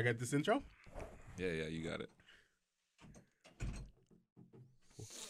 I got this intro. Yeah, yeah, you got it.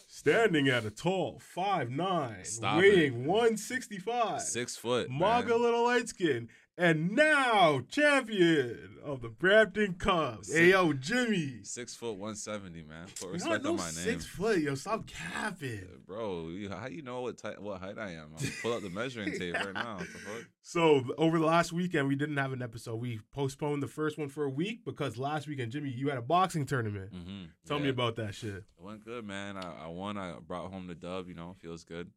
Standing at a tall five nine, Stop weighing one sixty five, Six foot. Maga man. little light skin, and now champion of the Brampton Cubs. Six- Hey yo, Jimmy. Six foot one seventy, man. Put respect on my name. six foot, yo. Stop capping. Uh, Bro, you, how you know what type, what height I am? I'll pull out the measuring tape right now. What the fuck? So over the last weekend, we didn't have an episode. We postponed the first one for a week because last weekend, Jimmy, you had a boxing tournament. Mm-hmm. Tell me about that shit. It went good, man. I, I won. I brought home the dub. You know, feels good.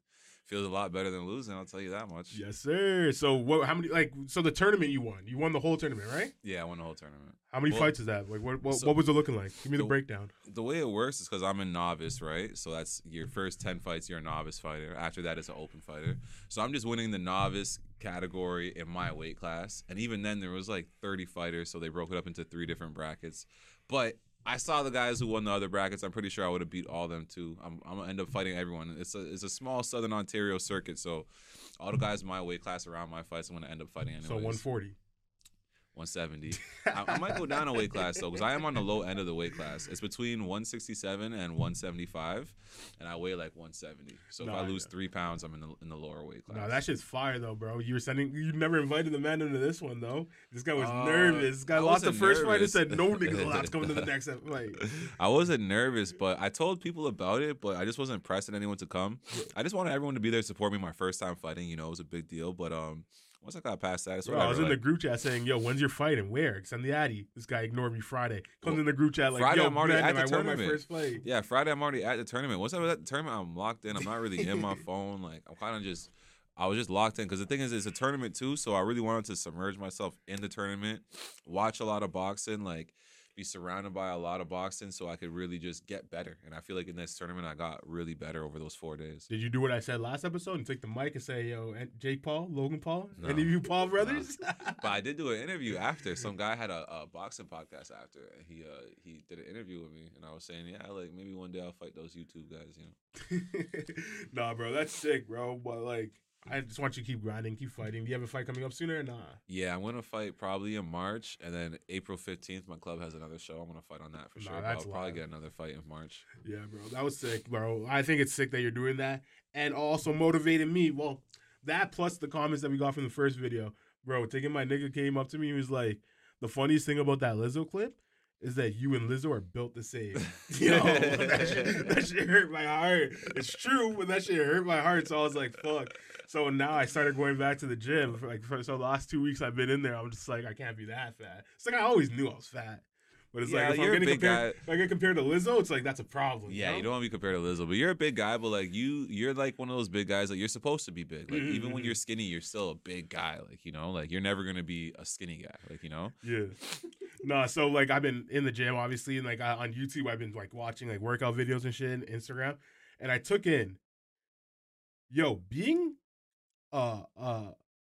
Feels a lot better than losing. I'll tell you that much. Yes, sir. So what? How many? Like, so the tournament you won. You won the whole tournament, right? Yeah, I won the whole tournament. How many Well, fights is that? Like, what? What, so- what was it looking like? Give me the the- breakdown. The way it works is because I'm a novice, right? So that's your first 10 fights, you're a novice fighter. After that, it's an open fighter. So I'm just winning the novice category in my weight class. And even then, there was like 30 fighters. So they broke it up into three different brackets. But I saw the guys who won the other brackets. I'm pretty sure I would have beat all of them too. I'm, I'm gonna end up fighting everyone. It's a it's a small Southern Ontario circuit, so all the guys in my weight class around my fights, I'm gonna end up fighting anyways. So 140. 170. I, I might go down a weight class though, because I am on the low end of the weight class. It's between 167 and 175, and I weigh like 170. So if Nah, I lose yeah. three pounds, I'm in the in the lower weight class. No, that shit's fire though, bro. You were sending. You never invited the man into this one though. This guy was Uh, nervous. This guy I lost the wasn't first fight and nervous. said no niggas allowed to come into the next fight. I wasn't nervous, but I told people about it, but I just wasn't pressing anyone to come. I just wanted everyone to be there to support me my first time fighting. You know, it was a big deal. But um, once I got past that, Bro, I was in the group chat saying, "Yo, when's your fight and where?" Send the addy. This guy ignored me Friday. Comes Well, in the group chat like, Friday "Yo, I'm already at the I won my tournament. first fight." Yeah, Friday I'm already at the tournament. Once I was at the tournament, I'm locked in. I'm not really in my phone. Like I'm kind of just, I was just locked in because the thing is, it's a tournament too. So I really wanted to submerge myself in the tournament, watch a lot of boxing, like be surrounded by a lot of boxing, so I could really just get better. And I feel like in this tournament, I got really better over those four days. Did you do what I said last episode and take the mic and say, "Yo, and Jake Paul, Logan Paul, No. any of you Paul brothers?" But I did do an interview after. Some guy had a, a boxing podcast after, and he uh he did an interview with me, and I was saying, yeah, like maybe one day I'll fight those YouTube guys, you know. nah, bro, that's sick, bro. But like, I just want you to keep grinding, keep fighting. Do you have a fight coming up sooner or nah? Yeah, I'm gonna fight probably in March, and then April 15th, my club has another show. I'm gonna fight on that for Nah, sure. I'll probably get another fight in March. Yeah, bro, that was sick, bro. I think it's sick that you're doing that, and also motivated me. Well, that plus the comments that we got from the first video, bro. Taking my nigga came up to me, he was like, "The funniest thing about that Lizzo clip." Is that you and Lizzo are built the same? Yo, that shit, that shit hurt my heart. It's true, but that shit hurt my heart. So I was like, "Fuck." So now I started going back to the gym. For like for, so the last two weeks I've been in there, I'm just like, I can't be that fat. It's like I always knew I was fat, but it's Yeah, like if I'm you're a getting big compared, if I get compared to Lizzo, it's like that's a problem. Yeah, know? you don't want to be compared to Lizzo, but you're a big guy. But like you, you're like one of those big guys. Like you're supposed to be big. Like even when Mhm. you're skinny, you're still a big guy. Like you know, like you're never gonna be a skinny guy. Like you know. Yeah. nah, so like I've been in the gym, obviously, and like I, on YouTube, I've been like watching like workout videos and shit, and Instagram, and I took in, yo, being uh uh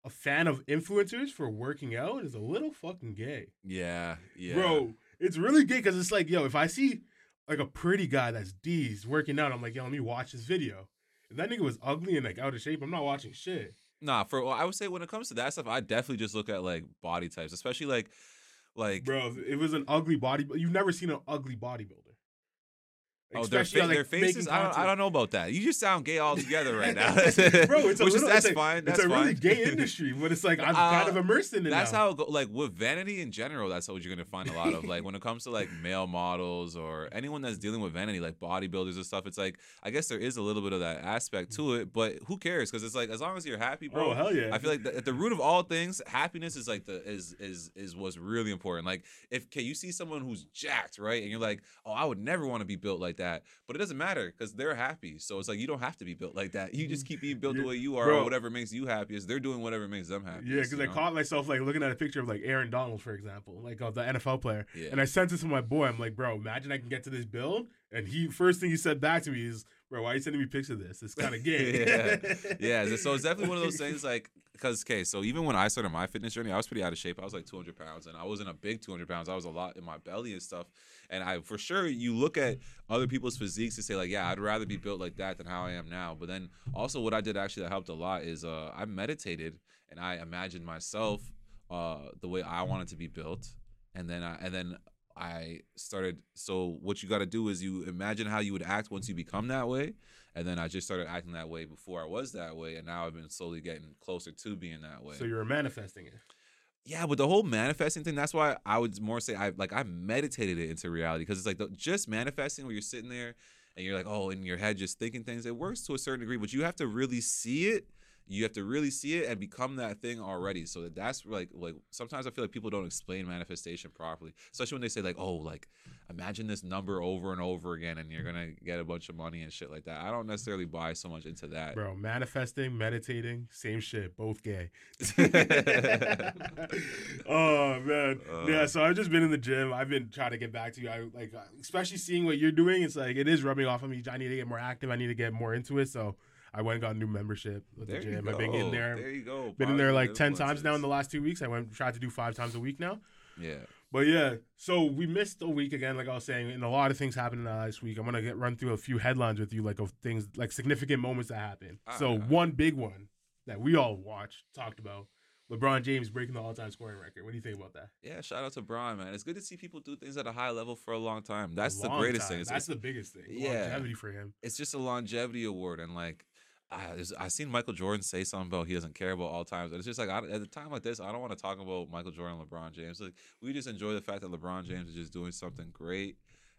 a fan of influencers for working out is a little fucking gay, Yeah, yeah, bro. It's really gay because it's like, yo, if I see like a pretty guy that's D's working out, I'm like, yo, let me watch this video. If that nigga was ugly and like out of shape, I'm not watching shit. Nah, for well, I would say when it comes to that stuff, I definitely just look at like body types, especially like, like Bro, if it was an ugly body. You've never seen an ugly bodybuilder. Oh, their, fa- on, their faces. I don't, I don't know about that. You just sound gay altogether right now, bro. It's a Which little. is, that's it's a, fine. That's it's a fine. really gay industry, but it's like I'm Uh, kind of immersed in it. That's now. how go, like with vanity in general. That's what you're gonna find a lot of. Like when it comes to like male models or anyone that's dealing with vanity, like bodybuilders and stuff. It's like I guess there is a little bit of that aspect to it, but who cares? Because it's like as long as you're happy, bro. Oh hell yeah! I feel like the, at the root of all things, happiness is like the is is is what's really important. Like if okay, you see someone who's jacked, right, and you're like, oh, I would never want to be built like that, but it doesn't matter because they're happy. So it's like you don't have to be built like that. You just mm. keep being built the way you are, bro. or whatever makes you happiest. They're doing whatever makes them happy. yeah, because I caught myself like looking at a picture of like Aaron Donald, for example, like of the NFL player, Yeah. and I sent it to my boy. I'm like, bro, imagine I can get to this build, and he first thing he said back to me is, bro, why are you sending me pics of this? It's kind of gay. yeah. yeah, so it's definitely one of those things like because okay, so even when I started my fitness journey, I was pretty out of shape. I was like 200 pounds, and I wasn't a big 200 pounds. I was a lot in my belly and stuff. And I for sure you look at other people's physiques and say like, yeah, I'd rather be built like that than how I am now. But then also what I did actually that helped a lot is uh, I meditated and I imagined myself uh, the way I wanted to be built. and then I and then I started. So what you got to do is you imagine how you would act once you become that way, and then I just started acting that way before I was that way, and now I've been slowly getting closer to being that way. So you're manifesting it. Yeah, but the whole manifesting thing, that's why I would more say I like I meditated it into reality because it's like the, just manifesting where you're sitting there and you're like, oh, in your head just thinking things. It works to a certain degree, but you have to really see it. You have to really see it and become that thing already. So that that's like like sometimes I feel like people don't explain manifestation properly, especially when they say like, oh, like imagine this number over and over again and you're gonna get a bunch of money and shit like that. I don't necessarily buy so much into that. Bro, manifesting, meditating, same shit, both gay. oh man, Uh. yeah. So I've just been in the gym. I've been trying to get back to you. I like, especially seeing what you're doing. It's like it is rubbing off on me. I need to get more active. I need to get more into it. So I went and got a new membership with There the gym. I've been in there. There you go. Been in there like ten times now in the last two weeks. I went tried to do five times a week now. Yeah. But yeah, so we missed a week again, like I was saying, and a lot of things happened uh, last week. I'm gonna get run through a few headlines with you, like of things, like significant moments that happened. Ah, so one big one that we all watched, talked about, LeBron James breaking the all-time scoring record. What do you think about that? Yeah, shout out to Bron, man. It's good to see people do things at a high level for a long time. That's A the greatest time. thing. It's, That's it's, the biggest thing. Yeah. longevity for him. it's just a longevity award, and like, I, I seen Michael Jordan say something about he doesn't care about all times. And it's just like I, at a time like this, I don't want to talk about Michael Jordan, and LeBron James. Like, we just enjoy the fact that LeBron James is just doing something great.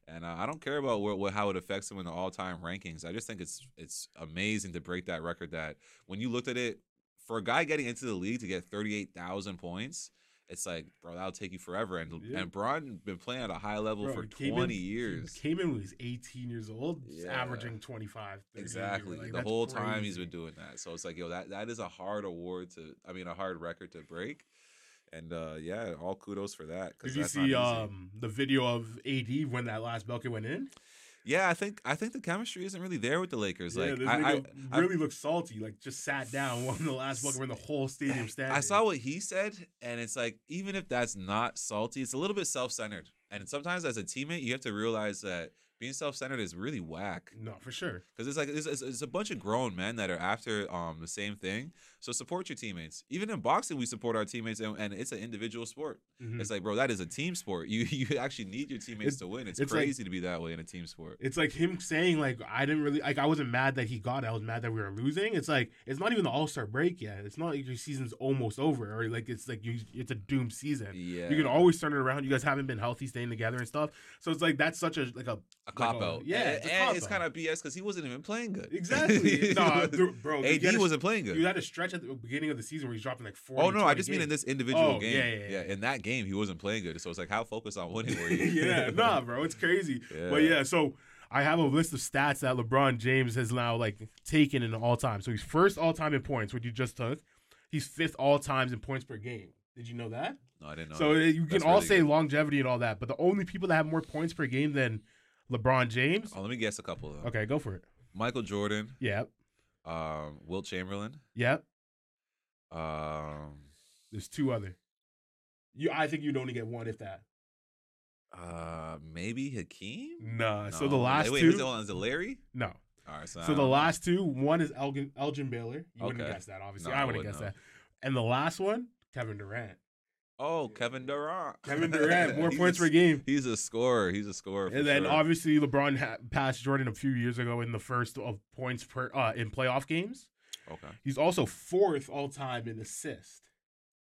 And uh, I don't care about what how it affects him in the all time rankings. I just think it's it's amazing to break that record. That when you looked at it, for a guy getting into the league to get thirty eight thousand points, it's like, bro, that'll take you forever. And Yeah. and Bron been playing at a high level Bro, for came in- twenty years. came in when he was 18 years old, Yeah. averaging 25. 30 a year. Exactly. Like, the whole time he's been doing that. So it's like, yo, that that is a hard award to I mean a hard record to break. And uh yeah, all kudos for that. Did you see um the video of AD when that last bucket went in? Yeah, I think I think the chemistry isn't really there with the Lakers. yeah, like I, I, nigga I- really looked salty. Like just sat down, one of the last bucket when the whole stadium standing. I saw what he said, and it's like even if that's not salty, it's a little bit self centered. And sometimes as a teammate, you have to realize that being self centered is really whack. No, for sure. Because it's like it's, it's, it's a bunch of grown men that are after um the same thing. So support your teammates. Even in boxing, we support our teammates, and, and it's an individual sport. Mhm. It's like, bro, that is a team sport. You you actually need your teammates to win. It's, it's like- crazy to be that way in a team sport. It's like him saying like I didn't really like I wasn't mad that he got it. I was mad that we were losing. It's like it's not even the All Star break yet. It's not like your season's almost over or like it's like you it's a doomed season. Yeah, You can always turn it around. You guys haven't been healthy, staying together and stuff. So it's like that's such a like a a cop out. yeah, and, it's and it's kind of BS because he wasn't even playing good. exactly. nah, dude, bro. AD a- wasn't playing good. You had a stretch at the beginning of the season where he's dropping like four. Oh no, I just mean in this individual Oh, game. yeah, yeah, yeah. In that game, he wasn't playing good. So it's like, how focused on winning were you? yeah, nah, bro, it's crazy. But yeah, so I have a list of stats that LeBron James has now like taken in all time. So he's first all time in points, what you just took. He's fifth all times in points per game. Did you know that? No, I didn't know. so that. you can That's all really say good. longevity and all that, but the only people that have more points per game than LeBron James. Oh, let me guess a couple. Of them. Okay, go for it. Michael Jordan, Yep, um, Wilt Chamberlain, yep. um, There's two other. You, I think you'd only get one if that. uh, maybe Hakeem. Nah. So the last wait, two. the one? Is it Larry? no. All right, so, So the know. last two, one is Elgin, Elgin Baylor. You wouldn't guess that, obviously. No, I wouldn't guess know. that. And the last one, Kevin Durant. Oh, Kevin Durant. Kevin Durant, more He's points a, per game. He's a scorer. He's a scorer. And then sure. obviously LeBron ha- passed Jordan a few years ago in the first of points per uh, in playoff games. okay, He's also fourth all time in assist.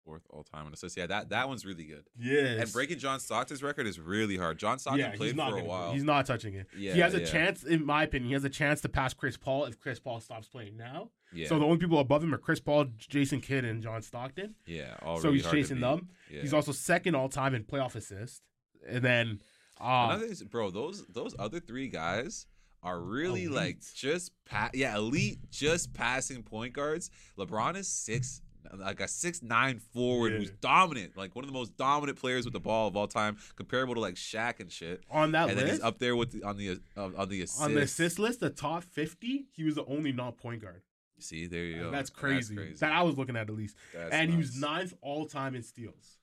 Fourth all time in assists. Yeah, that that one's really good. Yeah. And breaking John Stockton's record is really hard. John Stockton yeah, played for a while. He's not touching it. yeah, he has a yeah, chance, in my opinion, he has a chance to pass Chris Paul if Chris Paul stops playing now. Yeah, So the only people above him are Chris Paul, Jason Kidd, and John Stockton. yeah. All so really he's chasing them. Yeah. He's also second all time in playoff assist. And then uh, Another thing is, bro, those those other three guys are really like just pa- yeah, elite, just passing point guards. LeBron is six, like a six nine forward Yeah. who's dominant, like one of the most dominant players with the ball of all time, comparable to like Shaq and shit. on that and then list, he's up there with the, on the uh, on the assist. on the assist list, the top 50, he was the only not point guard. See, there you go. That's crazy. crazy. That I was looking at at least. That's and he was ninth all time in steals.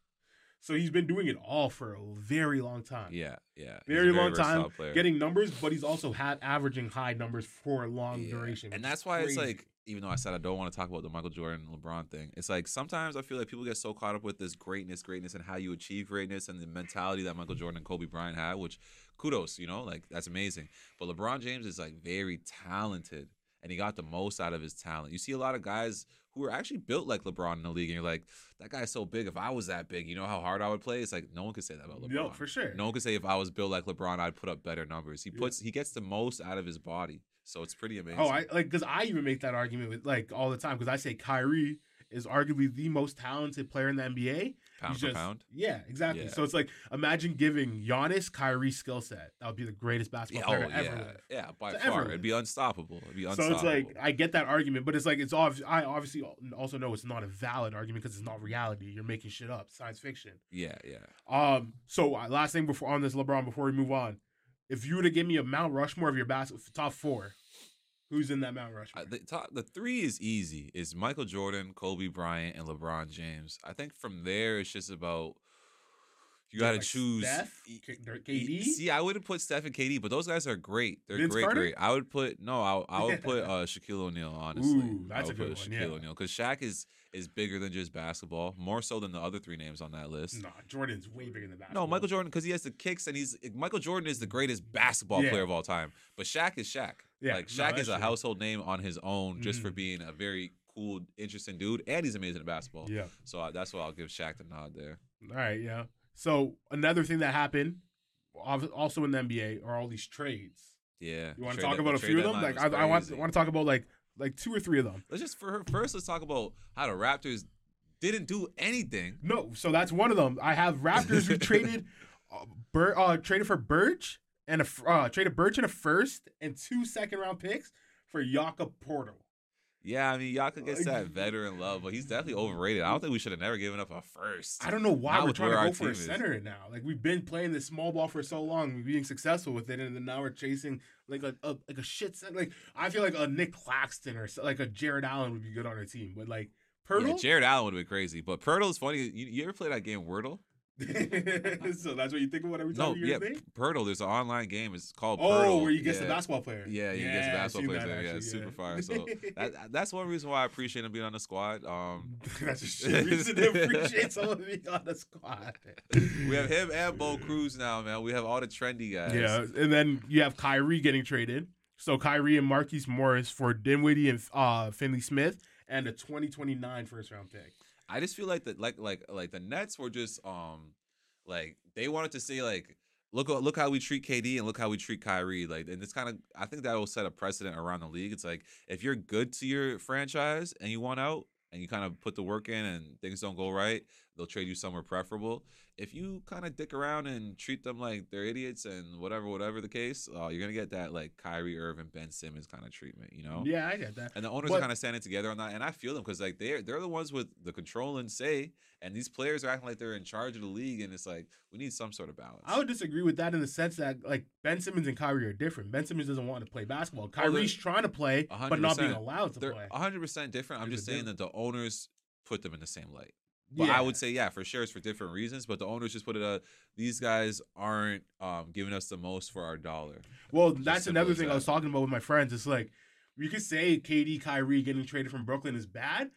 So he's been doing it all for a very long time. Yeah, yeah. A Very long time player. getting numbers, but he's also had averaging high numbers for a long Yeah. duration. and that's why it's like even though I said I don't want to talk about the Michael Jordan LeBron thing, it's like sometimes I feel like people get so caught up with this greatness, greatness, and how you achieve greatness and the mentality that Michael Jordan and Kobe Bryant had, which kudos, you know, like that's amazing. But LeBron James is like very talented and he got the most out of his talent. You see a lot of guys who are actually built like LeBron in the league, and you're like, that guy's so big. If I was that big, you know how hard I would play. It's like no one could say that about LeBron. No, for sure. No one could say if I was built like LeBron, I'd put up better numbers. He Yeah. puts, he gets the most out of his body, so it's pretty amazing. Oh, I like because I even make that argument with like all the time because I say Kyrie is arguably the most talented player in the NBA. pound He's for just- pound. Yeah, exactly. Yeah. So it's like imagine giving Giannis Kyrie skill set. That would be the greatest basketball Yeah, oh, player to ever yeah, live. yeah, by To far, it'd be unstoppable. It'd be So unstoppable. it's like I get that argument, but it's like it's obvious. I obviously also know it's not a valid argument because it's not reality. You're making shit up, science fiction. yeah, yeah. Um. So uh, last thing before on this LeBron, before we move on, if you were to give me a Mount Rushmore of your basketball top four, who's in that Mount Rushmore? Uh, the top, the three is easy. Is Michael Jordan, Kobe Bryant, and LeBron James. I think from there it's just about you got to Like choose. Steph, KD. See, I wouldn't put Steph and KD, but those guys are great. They're Vince great, Carter? great. I would put no. I, I would put uh, Shaquille O'Neal. Honestly, Ooh, I that's would a good put one, Shaquille yeah. O'Neal because Shaq is is bigger than just basketball, more so than the other three names on that list. Nah, Jordan's way bigger than basketball. No, Michael Jordan because he has the kicks and he's Michael Jordan is the greatest basketball Yeah. player of all time. But Shaq is Shaq. Yeah, like no, Shaq that's is a true. household name on his own just for Mhm. being a very cool, interesting dude, and he's amazing at basketball. Yeah. So I, that's why I'll give Shaq the nod there. All right. Yeah. So another thing that happened, also in the NBA, are all these trades. Yeah. You want to talk about a few of them? Like I, I want want to talk about like like two or three of them. Let's just for her first let's talk about how the Raptors didn't do anything. No, so that's one of them. I have Raptors who traded, uh, Bur- uh, traded for Birch and a uh, traded Birch and a first and two second round picks for Jakob Poeltl. Yeah, I mean y'all gets get that veteran love, but he's definitely overrated. I don't think we should have never given up a first. I don't know why Not we're trying to go for a team is. center now. Like we've been playing this small ball for so long, we're being successful with it, and then now we're chasing like a, a like a shit center. Like I feel like a Nick Claxton or so- like a Jarrett Allen would be good on our team, but like Yeah, Jarrett Allen would be crazy, but Poeltl's funny. You, you ever play that game Wordle? so that's what you think about every time No, you yeah, his name? Poeltl. There's an online game. It's called Oh, Poeltl. where you get yeah. the basketball player. Yeah, you get the basketball player. there. Yeah, it's super fire. So that, that's one reason why I appreciate him being on the squad. Um, That's a shit reason to appreciate someone being on the squad. we have him and Bo Cruz now, man. We have all the trendy guys. Yeah, and then you have Kyrie getting traded. So Kyrie and Markieff Morris for Dinwiddie and uh, Finney-Smith and a 2029 first round pick. I just feel like that, like, like, like the Nets were just, um, like they wanted to say, like, look, look how we treat KD and look how we treat Kyrie. Like, and it's kind of, I think that will set a precedent around the league. It's like if you're good to your franchise and you want out and you kind of put the work in and things don't go right, they'll trade you somewhere preferable. If you kind of dick around and treat them like they're idiots and whatever, whatever the case, uh, you're gonna get that like Kyrie Irving, Ben Simmons kind of treatment, you know? Yeah, I get that. And the owners But- are kind of standing together on that, and I feel them because like they're they're the ones with the control and say, and these players are acting like they're in charge of the league, and it's like we need some sort of balance. I would disagree with that in the sense that like Ben Simmons and Kyrie are different. Ben Simmons doesn't want to play basketball. Oh, Kyrie's trying to play, but not being 100%. allowed to they're play. 100 percent different. I'm There's just saying that the owners put them in the same light. But yeah. I would say, yeah, for sure, it's for different reasons. But the owners just put it. Uh, these guys aren't um, giving us the most for our dollar. Well, Just that's another thing I was talking about with my friends. It's like you could say KD, Kyrie getting traded from Brooklyn is bad,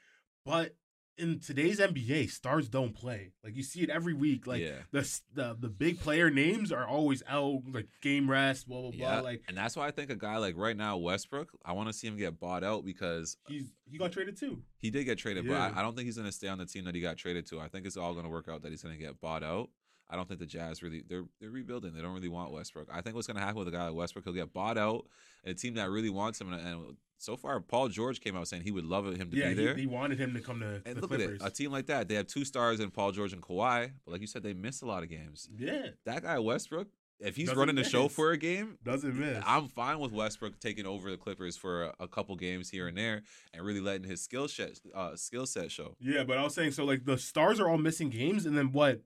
but in today's NBA, stars don't play. Like you see it every week. Like yeah, the the the big player names are always out, like game rest, blah blah yeah. blah. Like and that's why I think a guy like right now Westbrook, I want to see him get bought out because he's he got traded too. He did get traded, Yeah. but I, I don't think he's going to stay on the team that he got traded to. I think it's all going to work out that he's going to get bought out. I don't think the Jazz really they're they're rebuilding. They don't really want Westbrook. I think what's going to happen with a guy like Westbrook, he'll get bought out, and a team that really wants him. And, and so far, Paul George came out saying he would love him to Yeah, be he, there. he wanted him to come to and the look Clippers. at it, a team like that, they have two stars in Paul George and Kawhi. But like you said, they missed a lot of games. yeah, That guy Westbrook, if he's Doesn't running the show for a game, doesn't miss. I'm fine with Westbrook taking over the Clippers for a, a couple games here and there, and really letting his skill set uh, skill set show. Yeah, but I was saying so like the stars are all missing games, and then what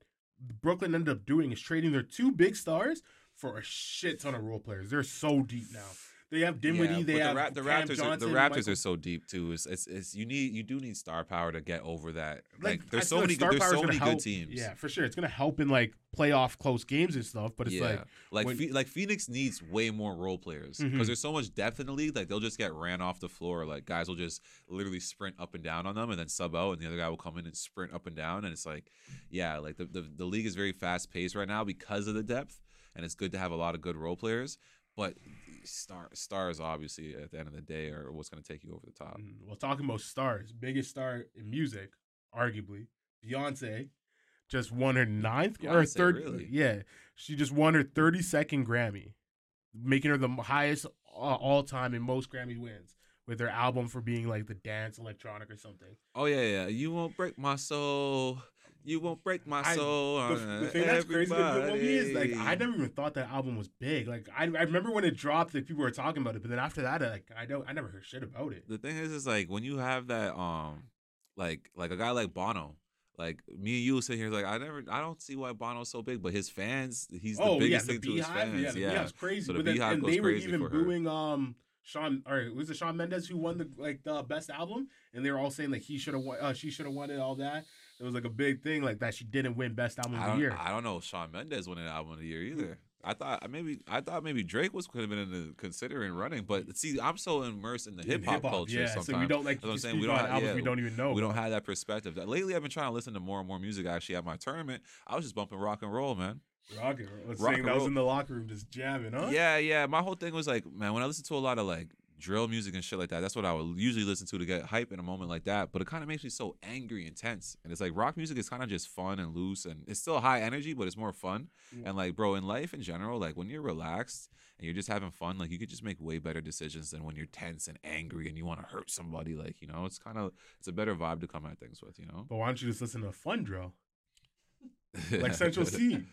Brooklyn ended up doing is trading their two big stars for a shit ton of role players. They're so deep now. They have Dinwiddie. Yeah, they have the, Ra- the Cam Raptors. Johnson, are, the Raptors Michael- are so deep too. It's, it's it's you need you do need star power to get over that. Like, I there's so many there's so many help. good teams. Yeah, for sure. It's gonna help in like playoff close games and stuff. But it's yeah, like like when- like Phoenix needs way more role players because Mhm. there's so much depth in the league. Like they'll just get ran off the floor. Like guys will just literally sprint up and down on them, and then sub out, and the other guy will come in and sprint up and down. And it's like, yeah, like the the, the league is very fast paced right now because of the depth, and it's good to have a lot of good role players. But star stars obviously at the end of the day are what's going to take you over the top. Mm, Well, talking about stars, biggest star in music, arguably, Beyonce, just won her ninth or Beyonce, third. really? Yeah, she just won her thirty second Grammy, making her the highest uh, all time in most Grammy wins with her album for being like the dance electronic or something. Oh yeah, yeah. You won't break my soul. You won't break my I- soul. The, uh, the thing that's crazy about me is like I never even thought that album was big. Like I, I remember when it dropped, like people were talking about it, but then after that, like I don't, I never heard shit about it. the thing is, is like when you have that, um, like like a guy like Bono. Like me and you sitting here, like I never, I don't see why Bono's so big, but his fans, he's the oh yeah, biggest the thing to his fans. yeah, the Yeah, crazy. So the but then, and they were even for her. booing um Sean or was it Shawn Mendes who won the like the best album, and they were all saying like he should have won, uh, she should have won it, all that. It was like a big thing like that she didn't win best album of the year. I don't know if Shawn Mendes winning album of the year either. I thought maybe I thought maybe Drake was could have been in the considering running, but see, I'm so immersed in the hip hop culture. yeah. sometimes So we don't like what I'm saying. We don't have- yeah, we don't even know. we don't have that perspective. Lately, I've been trying to listen to more and more music. Actually, at my tournament, I was just bumping rock and roll, man. rock and roll. Rock and that was in the locker room just jamming, huh? Yeah, yeah. My whole thing was like, man, when I listen to a lot of like drill music and shit like that, that's what I would usually listen to to get hype in a moment like that. But it kind of makes me so angry and tense. And it's like rock music is kind of just fun and loose, and it's still high energy, but it's more fun. Yeah. And like, bro, in life in general, like when you're relaxed and you're just having fun, like you could just make way better decisions than when you're tense and angry and you want to hurt somebody. Like, you know, it's kind of it's a better vibe to come at things with, you know. But why don't you just listen to Fun Drill like Central Cee?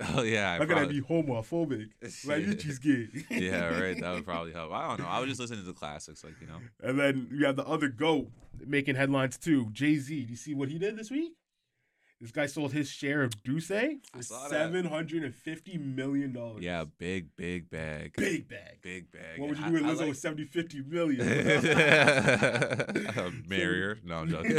Oh yeah, I How can I probably- be homophobic? Like you she's gay. yeah, right. That would probably help. I don't know. I was just listening to the classics, like you know. And then you have the other goat making headlines too, Jay Z. Do you see what he did this week? This guy sold his share of D'Ussé for seven hundred and fifty million dollars. Yeah, big, big bag. big bag. Big bag. What would you do with I Lizzo like- with 70, 50 million? Marry her? No, I'm joking.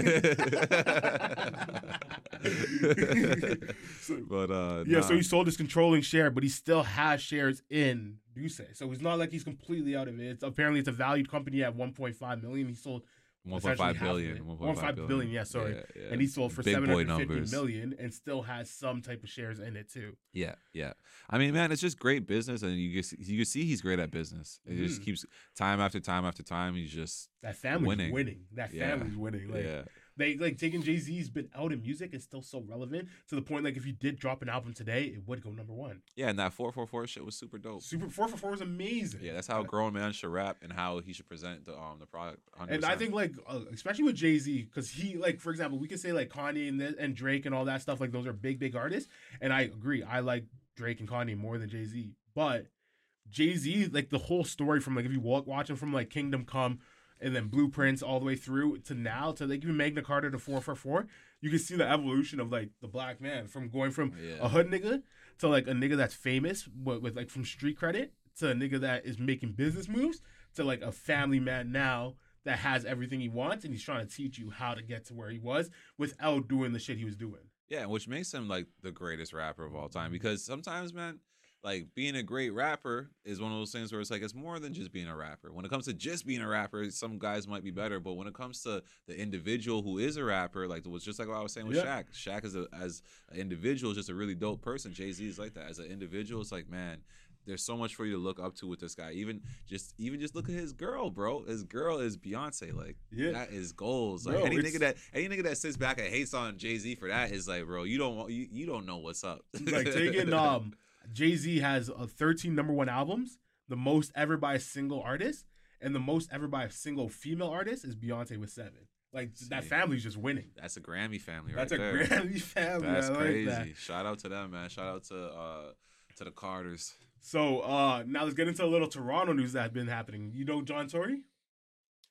So- but uh, yeah, nah. so he sold his controlling share, but he still has shares in D'Ussé. So it's not like he's completely out of it. It's apparently it's a valued company at 1.5 million. He sold 1.5 essentially half of billion. it. 1.5 1.5 billion, yeah, sorry. Yeah, yeah. and he sold for Big boy 750 numbers. million and still has some type of shares in it too. Yeah, yeah. I mean, man, it's just great business, and you can you can see he's great at business. It just Mhm. keeps time after time after time. He's just That family's winning. Winning. That Yeah. family's winning. Like yeah. They like taking Jay Z's been out in music is still so relevant to the point like if you did drop an album today, it would go number one. Yeah, and that four four four shit was super dope. Super four four four is amazing. Yeah, that's how a grown man should rap and how he should present the um the product. 100%. And I think like uh, especially with Jay Z, because he like for example, we could say like Kanye and, and Drake and all that stuff. Like those are big big artists, and I agree. I like Drake and Kanye more than Jay Z, but Jay Z like the whole story from like if you walk watching from like Kingdom Come and then Blueprints all the way through to now to like even Magna Carta to four four four, you can see the evolution of like the black man from going from yeah. a hood nigga to like a nigga that's famous with, with like from street credit to a nigga that is making business moves to like a family man now that has everything he wants and he's trying to teach you how to get to where he was without doing the shit he was doing. Yeah, which makes him like the greatest rapper of all time. Because sometimes, man, like being a great rapper is one of those things where it's like it's more than just being a rapper. When it comes to just being a rapper, some guys might be better, but when it comes to the individual who is a rapper, like it was just like what I was saying with Yeah. Shaq. Shaq is a, as an individual is just a really dope person. Jay Z is like that as an individual. It's like man. There's so much for you to look up to with this guy. Even just, even just look at his girl, bro. His girl is Beyonce. Like Yeah. that is goals. Like Bro, any it's- nigga that any nigga that sits back and hates on Jay Z for that is like, bro, you don't you, you don't know what's up. like taking um Jay Z has uh, 13 number one albums, the most ever by a single artist, and the most ever by a single female artist is Beyonce with seven. Like that family's just winning. That's a Grammy family right? That's a there. Grammy family. That's like crazy. that. Shout out to them, man. Shout out to uh to the Carters. So uh now let's get into a little Toronto news that's been happening. You know John Tory?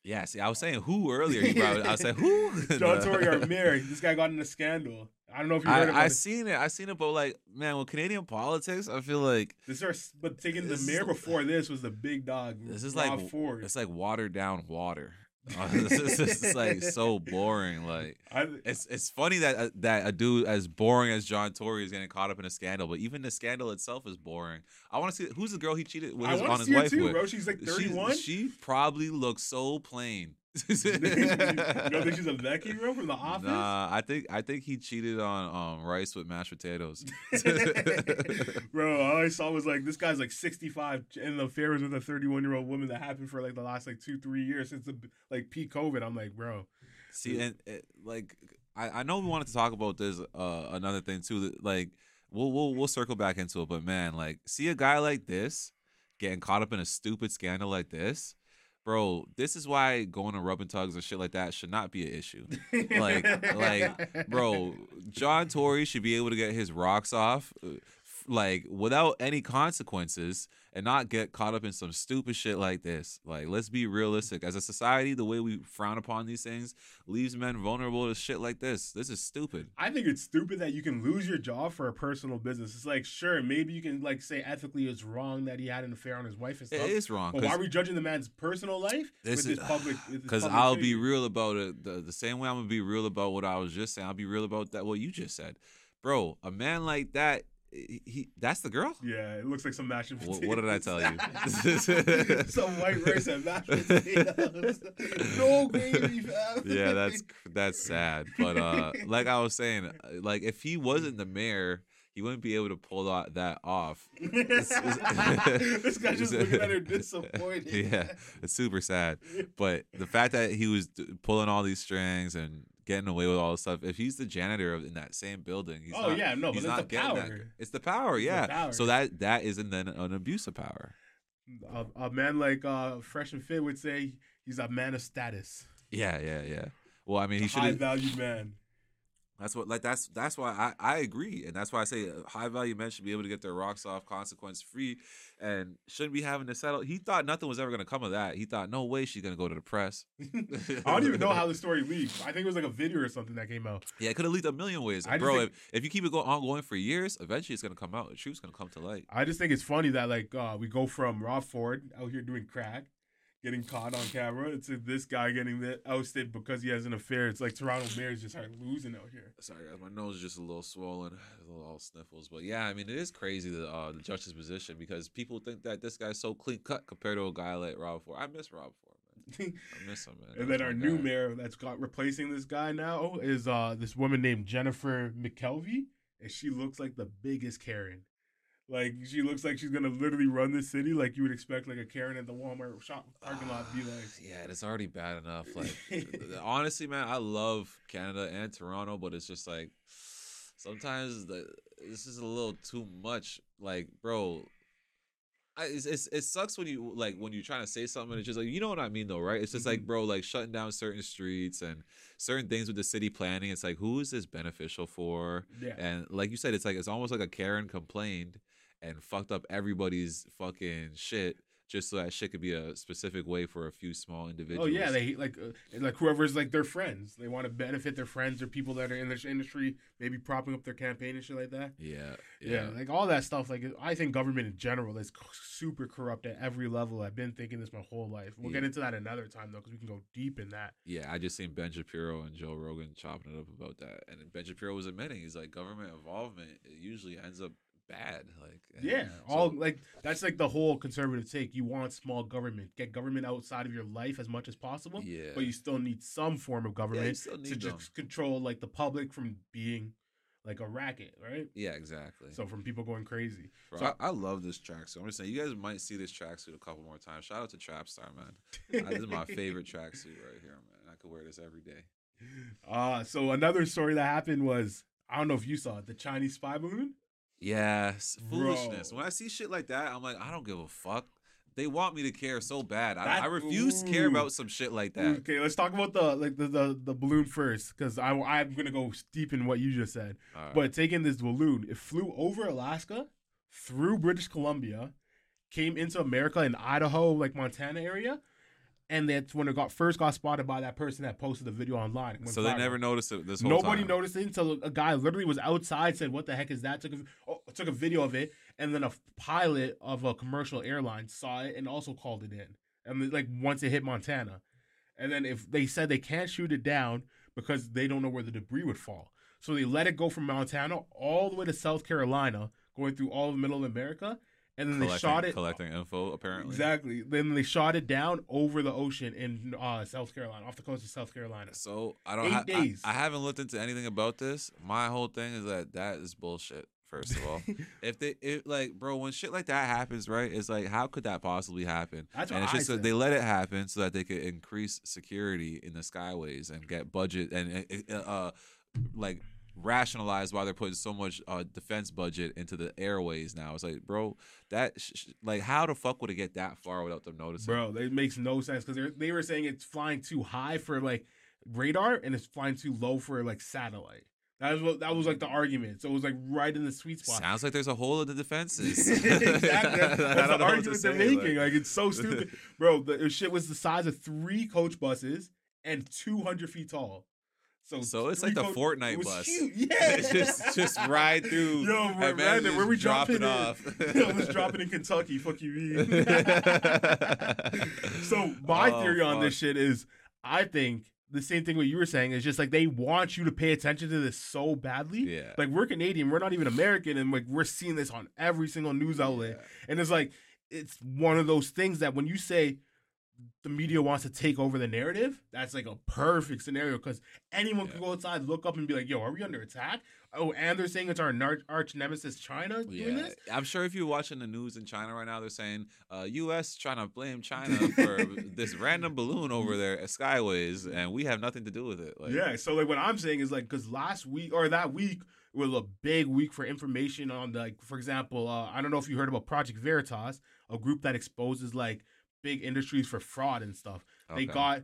Yeah, see, I was saying who earlier. You probably, I was saying who. John Tory are married. This guy got in a scandal, I don't know if you heard about I, I it. seen it. I seen it, but like, man, with Canadian politics, I feel like This is, but taking the mayor before this was the big dog. this is Rob like Ford. it's like watered down water. This is like so boring. Like I, it's it's funny that uh, that a dude as boring as John Tory is getting caught up in a scandal, but even the scandal itself is boring. I want to see who's the girl he cheated with I his, on his wife too, with. bro. She's like 31. She, probably looks so plain. You don't think she's a Becky, bro, from The Office? Nah, I think I think he cheated on um, rice with mashed potatoes. bro, all I saw was like this guy's like 65 and the affair was with a 31 year old woman that happened for like the last like two, three years since the like peak COVID. I'm like, bro, See, and it, like I, I know we wanted to talk about this uh another thing too. that, Like we'll we'll we'll circle back into it, but man, like see a guy like this getting caught up in a stupid scandal like this. Bro, this is why going to rubbing tugs or shit like that should not be an issue. Like- like, Bro, John Tory should be able to get his rocks off uh, like without any consequences and not get caught up in some stupid shit like this. Like let's be realistic. As a society, the way we frown upon these things leaves men vulnerable to shit like this. This is stupid. I think it's stupid that you can lose your job for a personal business. It's like, sure, maybe you can like say ethically it's wrong that he had an affair on his wife and stuff. is wrong But why are we judging the man's personal life This with his is- public? because I'll be real about it. The, the same way I'm gonna be real about what I was just saying. I'll be real about that what you just said, bro. A man like that, he, that's the girl. Yeah, it looks like some mashed potatoes. what did I tell you? some white rice and mashed potatoes. no gravy, fam. yeah, that's that's sad. But uh, like I was saying, uh, like if he wasn't the mayor, he wouldn't be able to pull that, that off. this guy just looking at her disappointed. yeah, it's super sad. But the fact that he was pulling all these strings and getting away with all this stuff, if he's the janitor of, in that same building, he's Oh, not, yeah, no, he's that's not the getting that. It's the power, It's the yeah. power. So that that isn't then an abuse of power. a, a man like uh, Fresh and Fit would say he's a man of status, Yeah, yeah, yeah. Well, I mean, he should be a should. high valued man. That's what like that's that's why I, I agree, and that's why I say uh, high value men should be able to get their rocks off consequence free, and shouldn't be having to settle. He thought nothing was ever gonna come of that. He thought no way she's gonna go to the press. I don't even know how the story leaked. I think it was like a video or something that came out. Yeah, it could have leaked a million ways, I bro. think- if, if you keep it going ongoing for years, eventually it's gonna come out. The truth's gonna come to light. I just think it's funny that like uh, we go from Rob Ford out here doing crack, getting caught on camera, to this guy getting the ousted because he has an affair. It's like Toronto Mayor's just start losing out here. Sorry, guys, my nose is just a little swollen, a little all sniffles. But yeah, I mean, it is crazy the uh, the judge's position because people think that this guy's so clean cut compared to a guy like Rob Ford. I miss Rob Ford, man. I miss him, man. and then our new guy. mayor that's got replacing this guy now is uh this woman named Jennifer McKelvie, and she looks like the biggest Karen. Like she looks like she's gonna literally run the city like you would expect like a Karen at the Walmart shop parking lot be like. Yeah, it's already bad enough. Like, honestly, man, I love Canada and Toronto, but it's just like sometimes the, this is a little too much. Like, bro, I, it's, it's, it sucks when you like when you're trying to say something and it's just like you know what I mean though, right? It's just like, Mhm. bro, like shutting down certain streets and certain things with the city planning. It's like, who is this beneficial for? Yeah. And like you said, it's like it's almost like a Karen complained and fucked up everybody's fucking shit just so that shit could be a specific way for a few small individuals. Oh yeah, they like uh, like whoever's like their friends. They want to benefit their friends or people that are in this industry, maybe propping up their campaign and shit like that. yeah, Yeah, yeah, like all that stuff. Like I think government in general is c- super corrupt at every level. I've been thinking this my whole life. We'll get into that another time though, because we can go deep in that. yeah. I just seen Ben Shapiro and Joe Rogan chopping it up about that, and Ben Shapiro was admitting he's like government involvement it usually ends up bad. Like Yeah, so- all like that's like the whole conservative take. You want small government, get government outside of your life as much as possible. yeah, but you still need some form of government still to need just control like the public from being like a racket, right? Yeah, exactly. So from people going crazy. Bro, so- I, I love this tracksuit. I'm just saying, you guys might see this tracksuit a couple more times. Shout out to Trapstar, man. Uh, this is my favorite tracksuit right here, man. I could wear this every day. Uh so another story that happened was I don't know if you saw it, the Chinese spy balloon. Yes, foolishness. Bro. When I see shit like that, I'm like, I don't give a fuck. They want me to care so bad. I, That- I refuse to care mm. about some shit like that. Okay, let's talk about the like the the, the balloon first, because I I'm gonna go deep in what you just said. All right. But taking this balloon, it flew over Alaska, through British Columbia, came into America in Idaho, like Montana area, and that's when it got first got spotted by that person that posted the video online. So they viral. never noticed it this whole Nobody time. noticed it until a guy literally was outside, said, "What the heck is that?" Took a, oh, took a video of it, and then a pilot of a commercial airline saw it and also called it in. And like once it hit Montana, and then if they said they can't shoot it down because they don't know where the debris would fall, so they let it go from Montana all the way to South Carolina, going through all of Middle America, and then they shot it collecting info apparently. exactly. Then they shot it down over the ocean in uh, South Carolina, off the coast of South Carolina. So I don't. Eight ha- I- days. I, haven't looked into anything about this. My whole thing is that that is bullshit. First of all, if they, if like, bro, when shit like that happens, right? It's like, how could that possibly happen? That's and what it's I just that they let it happen so that they could increase security in the skyways and get budget and uh, uh, like rationalize why they're putting so much uh, defense budget into the airways now. It's like, bro, that sh- like, how the fuck would it get that far without them noticing? Bro, it makes no sense because they were saying it's flying too high for like radar and it's flying too low for like satellite. That was what that was like the argument. So it was like right in the sweet spot. Sounds like there's a hole in the defenses. exactly. That's, the argument they're making. like- Like, it's so stupid, bro. The shit was the size of three coach buses and 200 feet tall. So, So it's like the coach- Fortnite it was bus. huge. Yeah, just just ride through. Yo, we're man, Where we drop dropping it off. Yo, was dropping in Kentucky. Fuck you, mean. so my Oh, theory on this shit is, I think the same thing what you were saying is just like they want you to pay attention to this so badly. Yeah. Like we're Canadian, we're not even American, and like we're seeing this on every single news outlet, and it's like it's one of those things that when you say the media wants to take over the narrative, that's like a perfect scenario because anyone can go outside, look up, and be like, "Yo, are we under attack?" Oh, and they're saying it's our arch nemesis, China, doing Yeah, this. I'm sure if you're watching the news in China right now, they're saying uh, U.S. trying to blame China for this random balloon over there at Skyways, and we have nothing to do with it. Like, yeah, so like what I'm saying is like because last week or that week was a big week for information on the, like for example, uh, I don't know if you heard about Project Veritas, a group that exposes like big industries for fraud and stuff. They got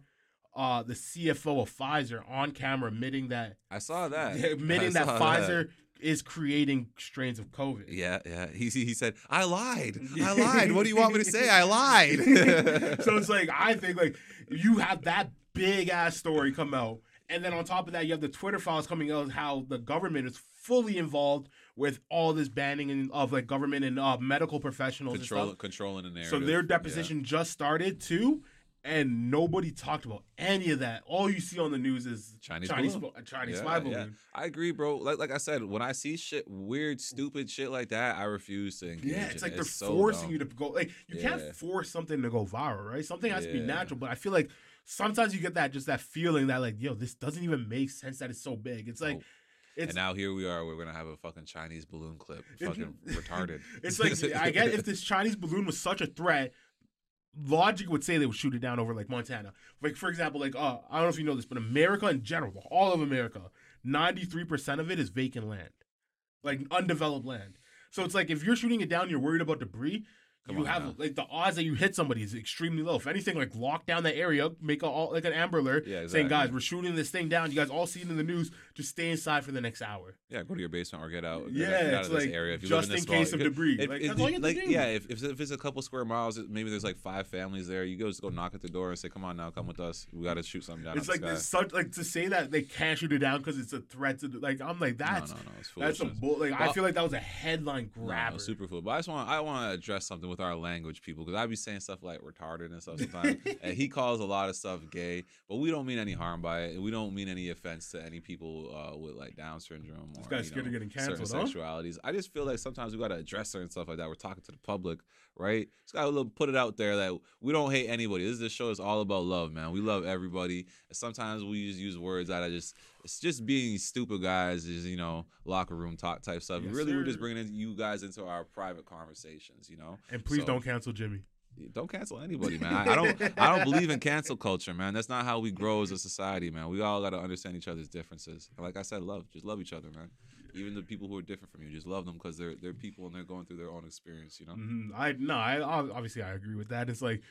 uh the CFO of Pfizer on camera admitting that I saw that. admitting I that saw Pfizer is creating strains of COVID. Yeah, yeah. He he said, "I lied. I lied. What do you want me to say? I lied." so it's like I think like you have that big ass story come out, and then on top of that, you have the Twitter files coming out how the government is fully involved with all this banning and, of like government and uh, medical professionals and Control, stuff. controlling the narrative. So their Yeah. deposition just started too, and nobody talked about any of that. All you see on the news is Chinese Chinese Chinese Yeah, yeah. I agree, bro. Like like I said, when I see shit, weird, stupid shit like that, I refuse to engage. Yeah, it's in like it. they're so forcing dumb. you to go. Like you Yeah. can't force something to go viral, right? Something has to be natural. But I feel like sometimes you get that just that feeling that like, yo, this doesn't even make sense that it's so big. It's like Nope. It's and now here we are. We're gonna have a fucking Chinese balloon clip. Fucking retarded. it's like I guess if this Chinese balloon was such a threat, logic would say they would shoot it down over like Montana. Like for example, like uh, I don't know if you know this, but America in general, all of America, ninety three percent of it is vacant land, like undeveloped land. So it's like if you're shooting it down, you're worried about debris. Come you have now. like the odds that you hit somebody is extremely low. If anything, like lock down the area, make a all like an Amber Alert, Yeah, saying guys, we're shooting this thing down. You guys all see it in the news. Just stay inside for the next hour. Yeah, go to your basement or get out. Yeah, get out it's of this like, area if you just live in, in this case small- of debris. Like, if that's all you like. Yeah, if, if it's a couple square miles, maybe there's like five families there. You go just go knock at the door and say, "Come on now, come with us. We got to shoot something down." It's like sky. such like to say that they can't shoot it down because it's a threat to like I'm like that's no, no, no, that's a bull. Like I feel like that was a headline grabber. super food. But I just want I want to address something with our language, people, because I be saying stuff like retarded and stuff sometimes. and he calls a lot of stuff gay, but we don't mean any harm by it. We don't mean any offense to any people uh, with like Down syndrome or This guy's you scared of know, getting certain canceled, huh? sexualities. I just feel like sometimes we got to address certain stuff like that. We're talking to the public, right? Just got to put it out there that we don't hate anybody. This is this show is all about love, man. We love everybody. And sometimes we just use words that I just it's just being stupid guys, is you know locker room talk type stuff. Yes, really, we're just bringing you guys into our private conversations, you know. and please So- don't cancel Jimmy. Don't cancel anybody, man. I, I don't. I don't believe in cancel culture, man. That's not how we grow as a society, man. We all got to understand each other's differences. And like I said, love. Just love each other, man. Even the people who are different from you, just love them because they're they're people and they're going through their own experience. You know. Mhm. I no, I obviously I agree with that. It's like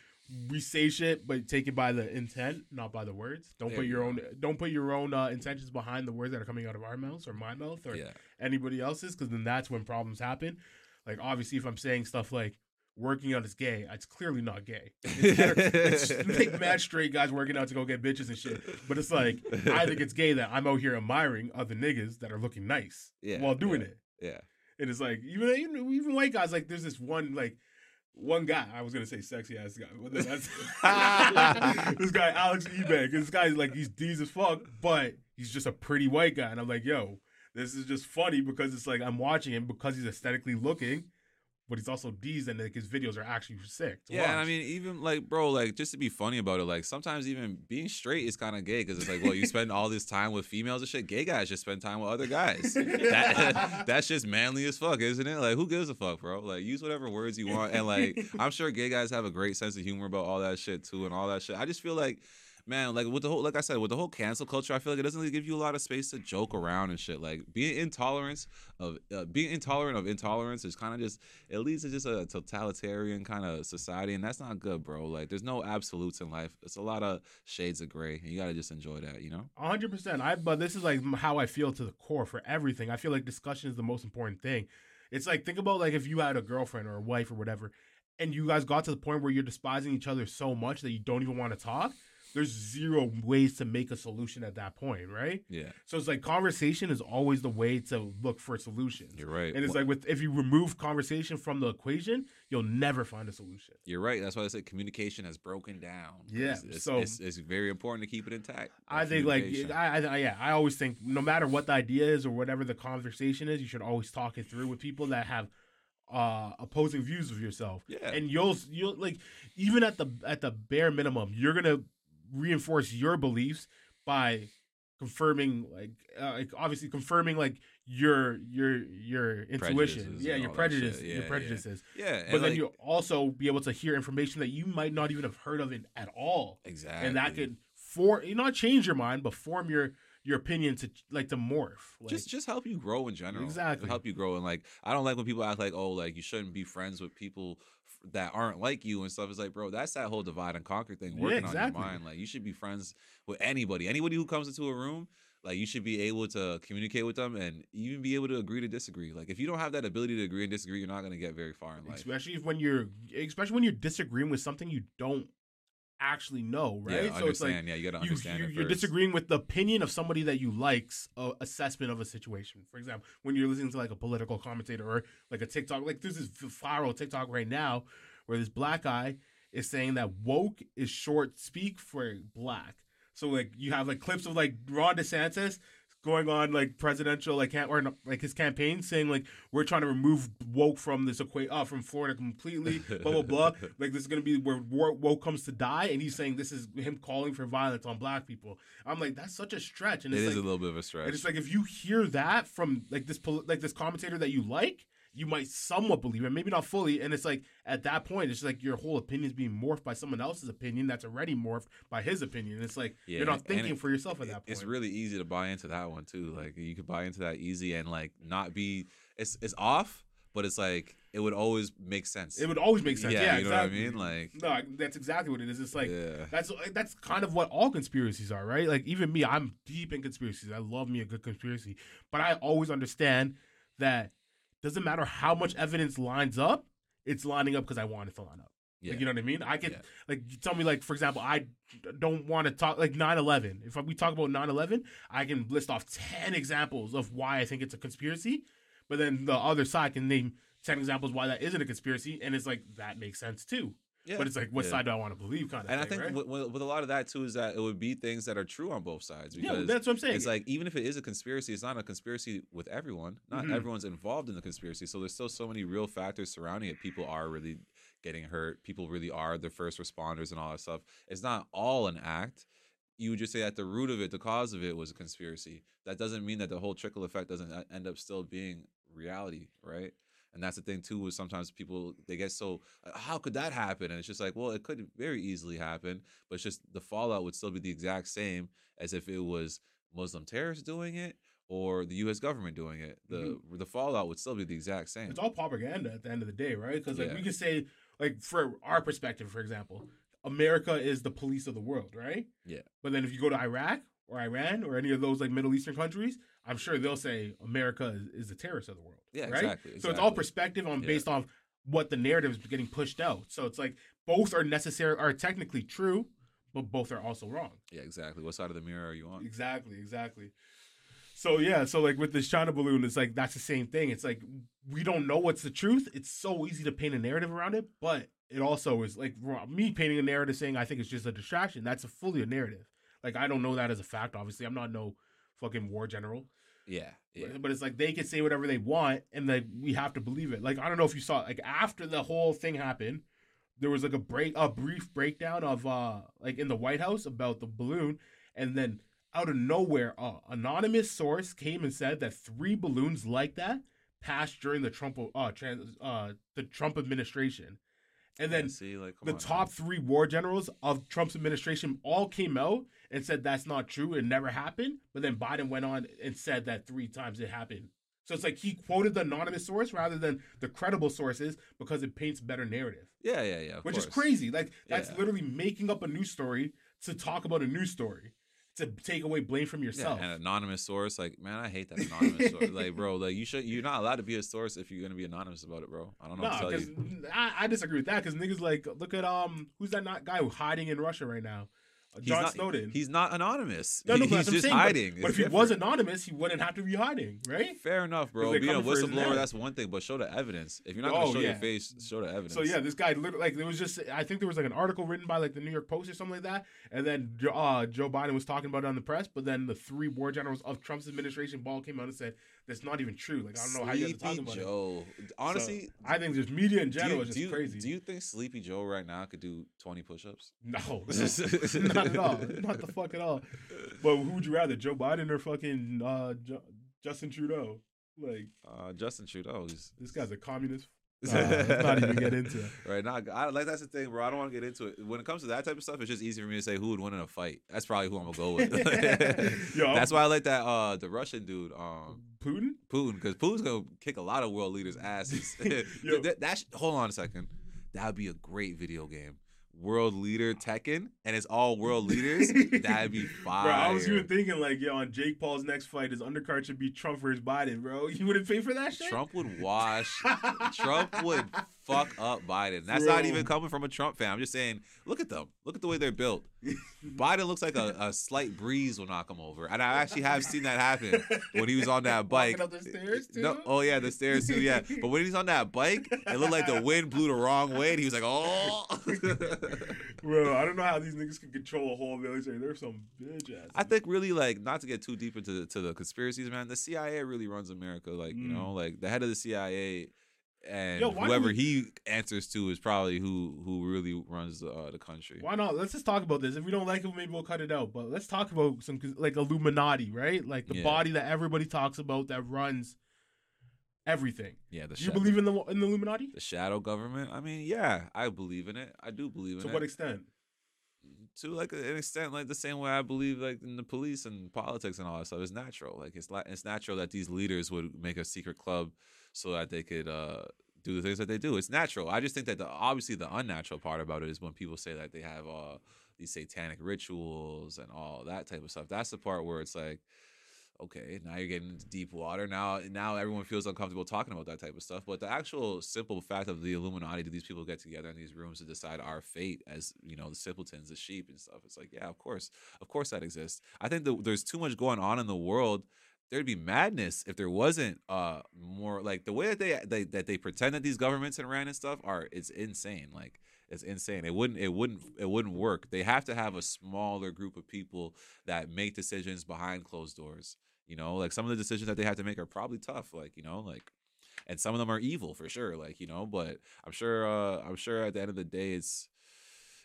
we say shit, but take it by the intent, not by the words. Don't There put your go. own don't put your own uh, intentions behind the words that are coming out of our mouths or my mouth or Yeah. anybody else's, because then that's when problems happen. Like obviously, if I'm saying stuff like working out is gay. It's clearly not gay. It's, it's like mad straight guys working out to go get bitches and shit. But it's like I think it's gay that I'm out here admiring other niggas that are looking nice Yeah, while doing yeah. it. yeah. And it's like even even even white guys like there's this one like one guy I was gonna say sexy ass guy, this guy Alex Eubank. This guy's like he's D's as fuck, but he's just a pretty white guy, and I'm like, yo, this is just funny because it's like I'm watching him because he's aesthetically looking, but he's also D's, and like his videos are actually sick. To Yeah, and I mean, even like, bro, like, just to be funny about it, like, sometimes even being straight is kind of gay because it's like, well, you spend all this time with females and shit. Gay guys just spend time with other guys. that, that's just manly as fuck, isn't it? Like, who gives a fuck, bro? Like, use whatever words you want. And, like, I'm sure gay guys have a great sense of humor about all that shit, too, and all that shit. I just feel like, man, like, with the whole, like I said, with the whole cancel culture, I feel like it doesn't really give you a lot of space to joke around and shit. Like, being intolerant of, uh, being intolerant of intolerance is kind of just, it leads to just a totalitarian kind of society, and that's not good, bro. Like, there's no absolutes in life. It's a lot of shades of gray, and you gotta just enjoy that, you know? Hundred percent. I but this is like how I feel to the core for everything. I feel like discussion is the most important thing. It's like think about like if you had a girlfriend or a wife or whatever, and you guys got to the point where you're despising each other so much that you don't even want to talk. There's zero ways to make a solution at that point, right? Yeah, So it's like conversation is always the way to look for solutions. you're right. And it's like with if you remove conversation from the equation, you'll never find a solution. you're right. That's why I said communication has broken down. Yeah, it's, it's, so- it's, it's very important to keep it intact. I think like. I, I yeah I always think no matter what the idea is or whatever the conversation is, you should always talk it through with people that have uh opposing views of yourself. Yeah. And you'll you'll like even at the at the bare minimum, you're gonna reinforce your beliefs by confirming like uh, like obviously confirming like your your your intuition yeah your prejudice your Yeah, yeah. prejudices yeah, and but then like- you also be able to hear information that you might not even have heard of it at all exactly, and that could for not change your mind, but form your your opinion to like to morph. Like, just just help you grow in general. Exactly. help you grow and like I don't like when people act like oh like you shouldn't be friends with people that aren't like you and stuff. It's like bro, that's that whole divide and conquer thing Yeah, working on your mind. Like you should be friends with anybody, anybody who comes into a room. Like you should be able to communicate with them and even be able to agree to disagree. Like if you don't have that ability to agree and disagree, you're not going to get very far in life. especially when you're especially when you're disagreeing with something you don't actually know, right? Yeah, so it's like understand. yeah, you got to understand. you it you're disagreeing with the opinion of somebody that you like's uh, assessment of a situation. For example, when you're listening to like a political commentator or like a TikTok, like there's this viral TikTok right now where this black guy is saying that woke is short speak for black. So like you have like clips of like Ron DeSantis going on like presidential like or like his campaign saying like we're trying to remove woke from this equa- uh, from Florida completely blah blah blah like this is gonna be where wo- woke comes to die and he's saying this is him calling for violence on black people I'm like that's such a stretch and It it's like a little bit of a stretch. and it's like if you hear that from like this like this commentator that you like you might somewhat believe it maybe not fully and it's like at that point it's like your whole opinion is being morphed by someone else's opinion that's already morphed by his opinion it's like Yeah, you're not thinking it- for yourself at that point It's really easy to buy into that one too. Like you could buy into that easy and like not be it's it's off, but it's like it would always make sense. it would always make sense Yeah, yeah, you know what I mean? Like- no that's exactly what it is it's like yeah. That's uh, that's kind of what all conspiracies are, right? Like even me, I'm deep in conspiracies. I love me a good conspiracy, but I always understand that doesn't matter how much evidence lines up, it's lining up because I want it to line up. Yeah. Like you know what I mean? I can Yeah. like you tell me like for example, I don't want to talk like 9/11. If we talk about 9/11, I can list off 10 examples of why I think it's a conspiracy, but then the other side can name 10 examples why that isn't a conspiracy and it's like that makes sense too. Yeah. But it's like what Yeah. side do I want to believe kind of And I think right? with, with, with a lot of that too is that it would be things that are true on both sides yeah, because that's what I'm saying. it's like even if it is a conspiracy, it's not a conspiracy with everyone. Not Mhm. everyone's involved in the conspiracy, so there's still so many real factors surrounding it. People are really getting hurt. People really are the first responders and all that stuff. It's not all an act. You would just say at the root of it, the cause of it was a conspiracy. That doesn't mean that the whole trickle effect doesn't end up still being reality, right? And that's the thing too. Is sometimes people they get so uh, how could that happen? And it's just like, well, it could very easily happen, but it's just the fallout would still be the exact same as if it was Muslim terrorists doing it or the U.S. government doing it. The the fallout would still be the exact same. It's all propaganda at the end of the day, right? Because like Yeah. we could say, like for our perspective, for example, America is the police of the world, right? Yeah. But then if you go to Iraq or Iran or any of those like Middle Eastern countries, I'm sure they'll say America is, is the terrorist of the world. Yeah, right? exactly, So it's all perspective on Yeah. based off what the narrative is getting pushed out. So it's like both are necessary, are technically true, but both are also wrong. Yeah, exactly. What side of the mirror are you on? Exactly, exactly. So yeah, so like with this China balloon, it's like that's the same thing. It's like we don't know what's the truth. It's so easy to paint a narrative around it, but it also is like me painting a narrative saying I think it's just a distraction. That's a fully a narrative. Like I don't know that as a fact. Obviously, I'm not no fucking war general. Yeah, yeah. But it's like they can say whatever they want, and like we have to believe it. Like I don't know if you saw, like after the whole thing happened, there was like a break, a brief breakdown of uh like in the White House about the balloon, and then out of nowhere, a anonymous source came and said that three balloons like that passed during the Trump uh trans uh the Trump administration. And then see, like, the on, top man. three war generals of Trump's administration all came out and said that's not true. It never happened. But then Biden went on and said that three times it happened. So it's like he quoted the anonymous source rather than the credible sources because it paints better narrative. Yeah, yeah, yeah. of which is crazy. Like that's Yeah. literally making up a news story to talk about a news story to take away blame from yourself. Yeah, and anonymous source, like man, I hate that anonymous source. Like, bro, like you should, you're not allowed to be a source if you're gonna be anonymous about it, bro. I don't know. No, what to tell because you. I, I disagree with that. Because niggas like look at um who's that not guy who's hiding in Russia right now? He's John not, Snowden. He's not anonymous. no, no, He- he's just saying, hiding. But, It's if he was anonymous, he wouldn't have to be hiding, right? Fair enough, bro. Being a coming for his whistleblower, that's one thing, but show the evidence. If you're not gonna Oh, show yeah. your face, show the evidence. So yeah, this guy literally like there was just I think there was like an article written by like the New York Post or something like that, and then uh, Joe Biden was talking about it on the press, but then the three war generals of Trump's administration ball came out and said that's not even true. Like I don't know how you guys are talking about it. Joe. Honestly, So, I think just media in general you, is just do you- crazy. Do you think Sleepy Joe right now could do 20 push-ups? No, not at all. Not the fuck at all. But who would you rather, Joe Biden or fucking uh, Ju- Justin Trudeau? Like Uh, Justin Trudeau. This guy's a communist. Let's not even get into it. Right now, I, like that's the thing, bro. I don't want to get into it. When it comes to that type of stuff, it's just easy for me to say who would win in a fight. That's probably who I'm gonna go with. Yo, that's why I like that uh the Russian dude, um Putin. Putin, because Putin's gonna kick a lot of world leaders' asses. That, that hold on a second. That would be a great video game. World leader Tekken, and it's all world leaders. That'd be fire. Bro, I was even thinking like, yo, on Jake Paul's next fight, his undercard should be Trump versus Biden, bro. You wouldn't pay for that shit. Trump would wash. Trump would fuck up Biden. That's not even coming from a Trump fan. I'm just saying, look at them. Look at the way they're built. Biden looks like a, a slight breeze will knock him over. And I actually have seen that happen when he was on that bike. Walking up the stairs too. No, oh yeah, the stairs too, yeah. But when he's on that bike, it looked like the wind blew the wrong way, and he was like, "Oh." Bro, I don't know how these niggas can control a whole military. They're some bitch ass. I think really like not to get too deep into the, to the conspiracies, man. The CIA really runs America. Like you Mm. know, like the head of the CIA and Yo, whoever don't he answers to is probably who who really runs the, uh, the country. Why not? Let's just talk about this. If we don't like it, maybe we'll cut it out. But let's talk about some like Illuminati, right? Like the Yeah. body that everybody talks about that runs everything. Yeah, the you sha- believe in the in the Illuminati? the shadow government. I mean, yeah, I believe in it. I do believe in To it. To what extent? to like an extent, like the same way I believe like in the police and politics and all that stuff. It's natural. Like it's la- it's natural that these leaders would make a secret club so that they could uh do the things that they do. It's natural. I just think that the obviously the unnatural part about it is when people say that they have uh these satanic rituals and all that type of stuff. That's the part where it's like okay, now you're getting into deep water. Now, now everyone feels uncomfortable talking about that type of stuff. But the actual simple fact of the Illuminati, do these people get together in these rooms to decide our fate as you know the simpletons, the sheep, and stuff? It's like, yeah, of course, of course that exists. I think that there's too much going on in the world. There'd be madness if there wasn't uh more like the way that they, they that they pretend that these governments and ran and stuff are it's insane. Like it's insane. It wouldn't it wouldn't it wouldn't work. They have to have a smaller group of people that make decisions behind closed doors. You know, like some of the decisions that they have to make are probably tough. Like, you know, like and some of them are evil for sure. Like, you know, but I'm sure uh I'm sure at the end of the day it's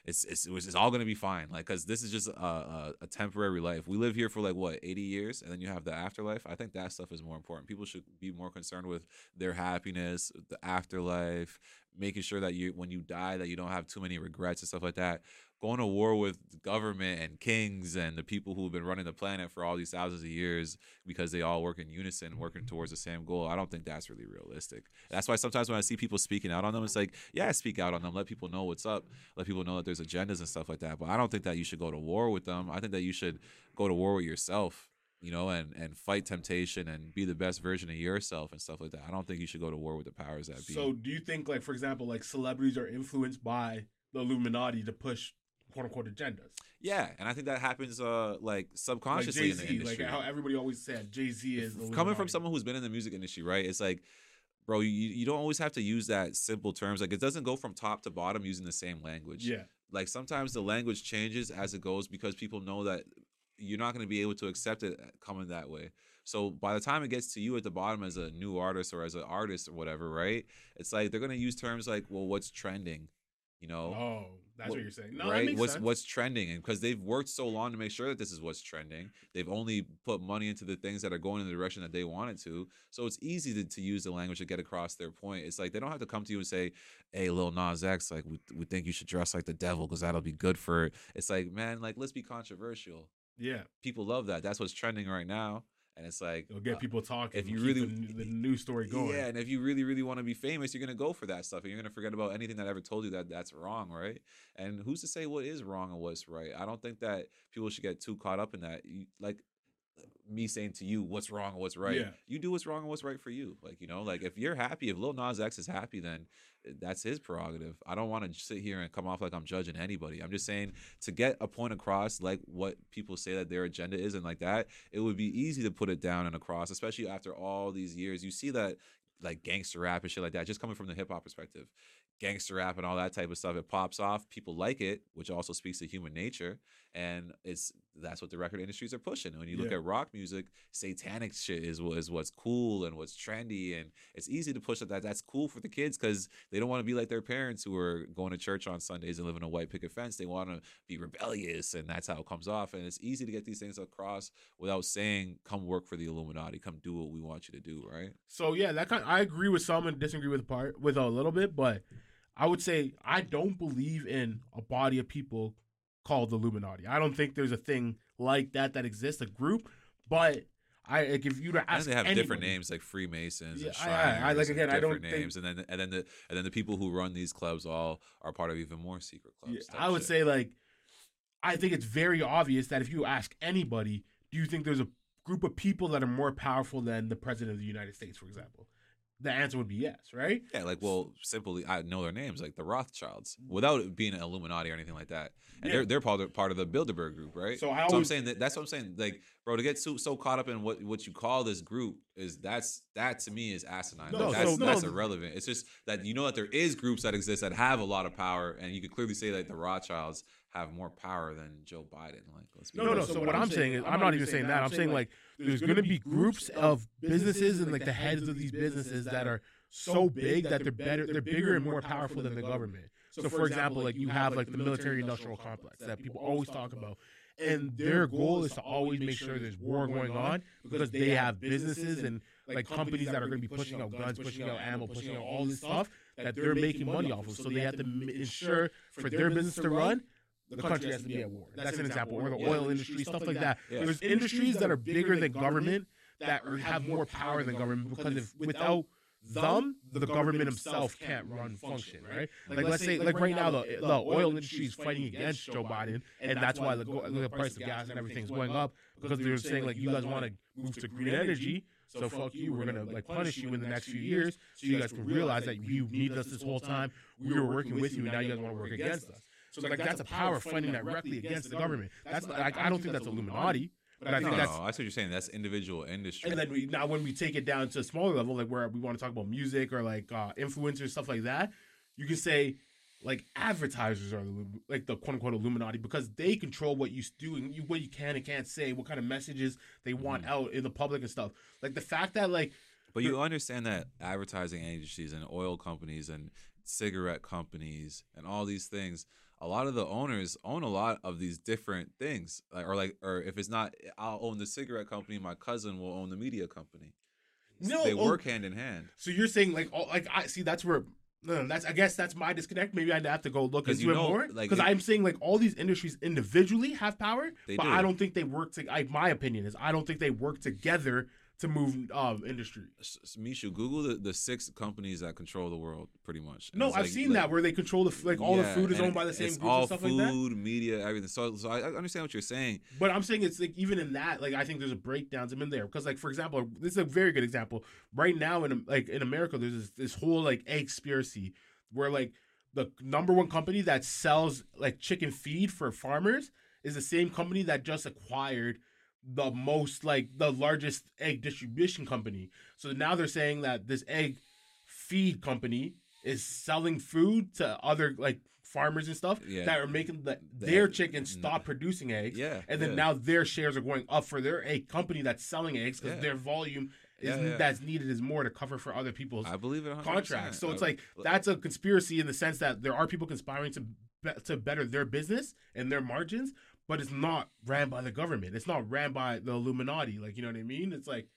it's it's it's, all gonna be fine. Like, cause this is just a, a a temporary life. We live here for like what 80 years, and then you have the afterlife. I think that stuff is more important. People should be more concerned with their happiness, the afterlife, making sure that you when you die that you don't have too many regrets and stuff like that. Going to war with government and kings and the people who've been running the planet for all these thousands of years because they all work in unison, working towards the same goal. I don't think that's really realistic. That's why sometimes when I see people speaking out on them, it's like, yeah, speak out on them, let people know what's up, let people know that there's agendas and stuff like that. But I don't think that you should go to war with them. I think that you should go to war with yourself. you know, and and fight temptation and be the best version of yourself and stuff like that. I don't think you should go to war with the powers that be. So, do you think, like, for example, like celebrities are influenced by the Illuminati to push quote unquote agendas? yeah, and I think that happens uh like Like subconsciously Jay in the Z, like industry. how everybody always said Jay Z is coming from someone who's been in the music industry, right? It's like, bro, you, you don't always have to use that simple terms. Like it doesn't go from top to bottom using the same language. Yeah, Like sometimes the language changes as it goes because people know that you're not going to be able to accept it coming that way. So by the time it gets to you at the bottom as a new artist or as an artist or whatever, right? It's like they're going to use terms like, well, what's trending? You know, oh, that's what- what you're saying. No, right? makes What's sense. what's trending, and because they've worked so long to make sure that this is what's trending, they've only put money into the things that are going in the direction that they want it to. So it's easy to, to use the language to get across their point. It's like they don't have to come to you and say, "Hey, Lil Nas X, like we we think you should dress like the devil because that'll be good for it." It's like, man, like let's be controversial. yeah, People love that. That's what's trending right now, and it's like it'll get uh, people talking. if you really- the, the news story going. yeah, and if you really, really want to be famous, you're gonna go for that stuff, and you're gonna forget about anything that ever told you that that's wrong, right? And who's to say what is wrong and what's right? I don't think that people should get too caught up in that. You, like me saying to you what's wrong and what's right. Yeah. You do what's wrong and what's right for you. Like you know, like if you're happy, if Lil Nas X is happy, then that's his prerogative. I don't want to sit here and come off like I'm judging anybody. I'm just saying to get a point across, like what people say that their agenda is, and like that, it would be easy to put it down and across, especially after all these years. You see that like gangster rap and shit like that, just coming from the hip hop perspective. Gangster rap and all that type of stuff, it pops off. People like it, which also speaks to human nature, and it's that's what the record industries are pushing. When you look Yeah. at rock music, satanic shit is what is what's cool and what's trendy, and it's easy to push that. that that's cool for the kids because they don't want to be like their parents who are going to church on Sundays and living a white picket fence. They want to be rebellious, and that's how it comes off. And it's easy to get these things across without saying, "Come work for the Illuminati. Come do what we want you to do." Right? So yeah, that kind. I agree with some and disagree with part with a little bit, but I would say I don't believe in a body of people called the Illuminati. I don't think there's a thing like that that exists, a group. But I like if you to And ask, they have different names like Freemasons Yeah, and I- I- I- like, and again, I don't different think- names, and then and then the and then the people who run these clubs all are part of even more secret clubs. Yeah, I would shit. say like I think it's very obvious that if you ask anybody, do you think there's a group of people that are more powerful than the president of the United States, for example? The answer would be yes, right? Yeah, like well, simply I know their names, like the Rothschilds, mm. without it being an Illuminati or anything like that. And Yeah. they're they're part of part of the Bilderberg group, right? So So I'm saying that that's what I'm saying. Like, bro, to get so so caught up in what what you call this group is that's that to me is asinine. No, Like, that's so- no. that's irrelevant. It's just that you know that there is groups that exist that have a lot of power, and you could clearly say that the Rothschilds have more power than Joe Biden. Like, let's be No, no. honest. So, what I'm saying is, I'm not even saying that. I'm saying like there's going to be groups of businesses and like the heads of these businesses that are so big that they're better, they're bigger and more powerful than the government. So, for example, like you have like the military-industrial complex that people always talk about, and their goal is to always make sure there's war going on because they have businesses and like companies that are going to be pushing out guns, pushing out ammo, pushing out all this stuff that they're making money off of. So they have to ensure for their business to run, the country has to be at war. That's an example. Or the oil industry, stuff like that. Yeah. There's industries that are bigger than government that have more power than government because if without them, the government himself can't run function, right? Like let's say, like right now, the the oil industry is fighting against Joe Biden, and that's why the go- the price of gas and everything's going up because they're saying like you guys want to move to green energy. So fuck you. We're gonna like punish you in the next few years, so you guys can realize that you needed us this whole time. We were working with you, and now you guys want to work against us. So like that's a power fighting directly against the government. That's not, like I don't think that's Illuminati, but I no, think no, that's I see what you're saying. That's individual industry. and then we, now when we take it down to a smaller level, like where we want to talk about music or like uh, influencers stuff like that, you can say like advertisers are the, like the quote unquote Illuminati because they control what you do and you, what you can and can't say, what kind of messages they want Mm-hmm. out in the public and stuff. Like the fact that like But you understand that advertising agencies and oil companies and cigarette companies and all these things, a lot of the owners own a lot of these different things. Like, or like, or if it's not, I'll own the cigarette company. My cousin will own the media company. No, they oh, work hand in hand. so you're saying like all like I see that's where. No, that's I guess that's my disconnect. Maybe I'd have to go look into you it know, more like, because it- I'm saying like all these industries individually have power, but do. I don't think they work. To, I, my opinion is I don't think they work together to move um industry. Mishu, Google the, the six companies that control the world, pretty much. And No, I've like- seen like- that where they control the like all the food is owned by the same all and stuff food, like that. media, everything. So, so I I understand what you're saying. But I'm saying it's like even in that, like I think there's a breakdowns in there because, like for example, this is a very good example. Right now in like in America, there's this, this whole like egg conspiracy where like the number one company that sells like chicken feed for farmers is the same company that just acquired the most like the largest egg distribution company. So now they're saying that this egg feed company is selling food to other like farmers and stuff Yeah. that are making the, The their egg- chickens mm-hmm. stop producing eggs Yeah, and then yeah. now their shares are going up for their egg company that's selling eggs because Yeah. their volume is Yeah, yeah. that's needed is more to cover for other people's I believe it. 100%. contracts. So it's uh, like that's a conspiracy in the sense that there are people conspiring to be- to better their business and their margins, but it's not ran by the government. It's not ran by the Illuminati. Like you know what I mean? It's like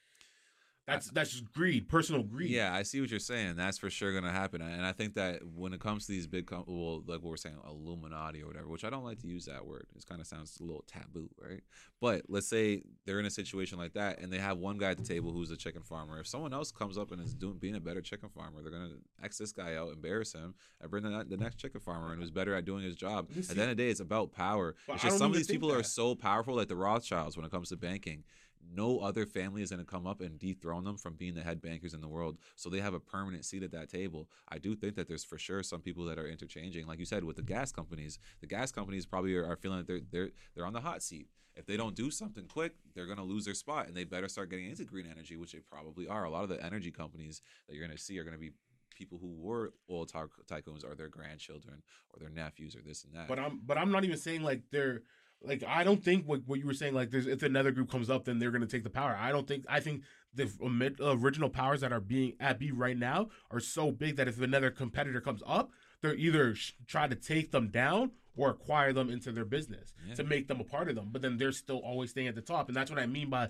that's that's just greed, personal greed. Yeah, I see what you're saying. That's for sure going to happen. And I think that when it comes to these big, com- well, like what we're saying, Illuminati or whatever, which I don't like to use that word. It kind of sounds a little taboo, right? But let's say they're in a situation like that and they have one guy at the table who's a chicken farmer. If someone else comes up and is doing being a better chicken farmer, they're going to X this guy out, embarrass him, and bring the, the next chicken farmer in who's better at doing his job. At the end of the day, it's about power. But it's just some of these people are so powerful, like the Rothschilds, when it comes to banking no other family is going to come up and dethrone them from being the head bankers in the world. So they have a permanent seat at that table. I do think that there's for sure some people that are interchanging, like you said, with the gas companies. The gas companies probably are, feeling that they're they're they're on the hot seat. If they don't do something quick, they're going to lose their spot, and they better start getting into green energy, which they probably are. A lot of the energy companies that you're going to see are going to be people who were oil ty- tycoons or their grandchildren or their nephews or this and that. But I'm but I'm not even saying like they're like I don't think what, what you were saying like there's if another group comes up then they're gonna take the power. I don't think I think the original powers that are being at B right now are so big that if another competitor comes up, they're either sh- try to take them down or acquire them into their business Yeah. to make them a part of them. But then they're still always staying at the top, and that's what I mean by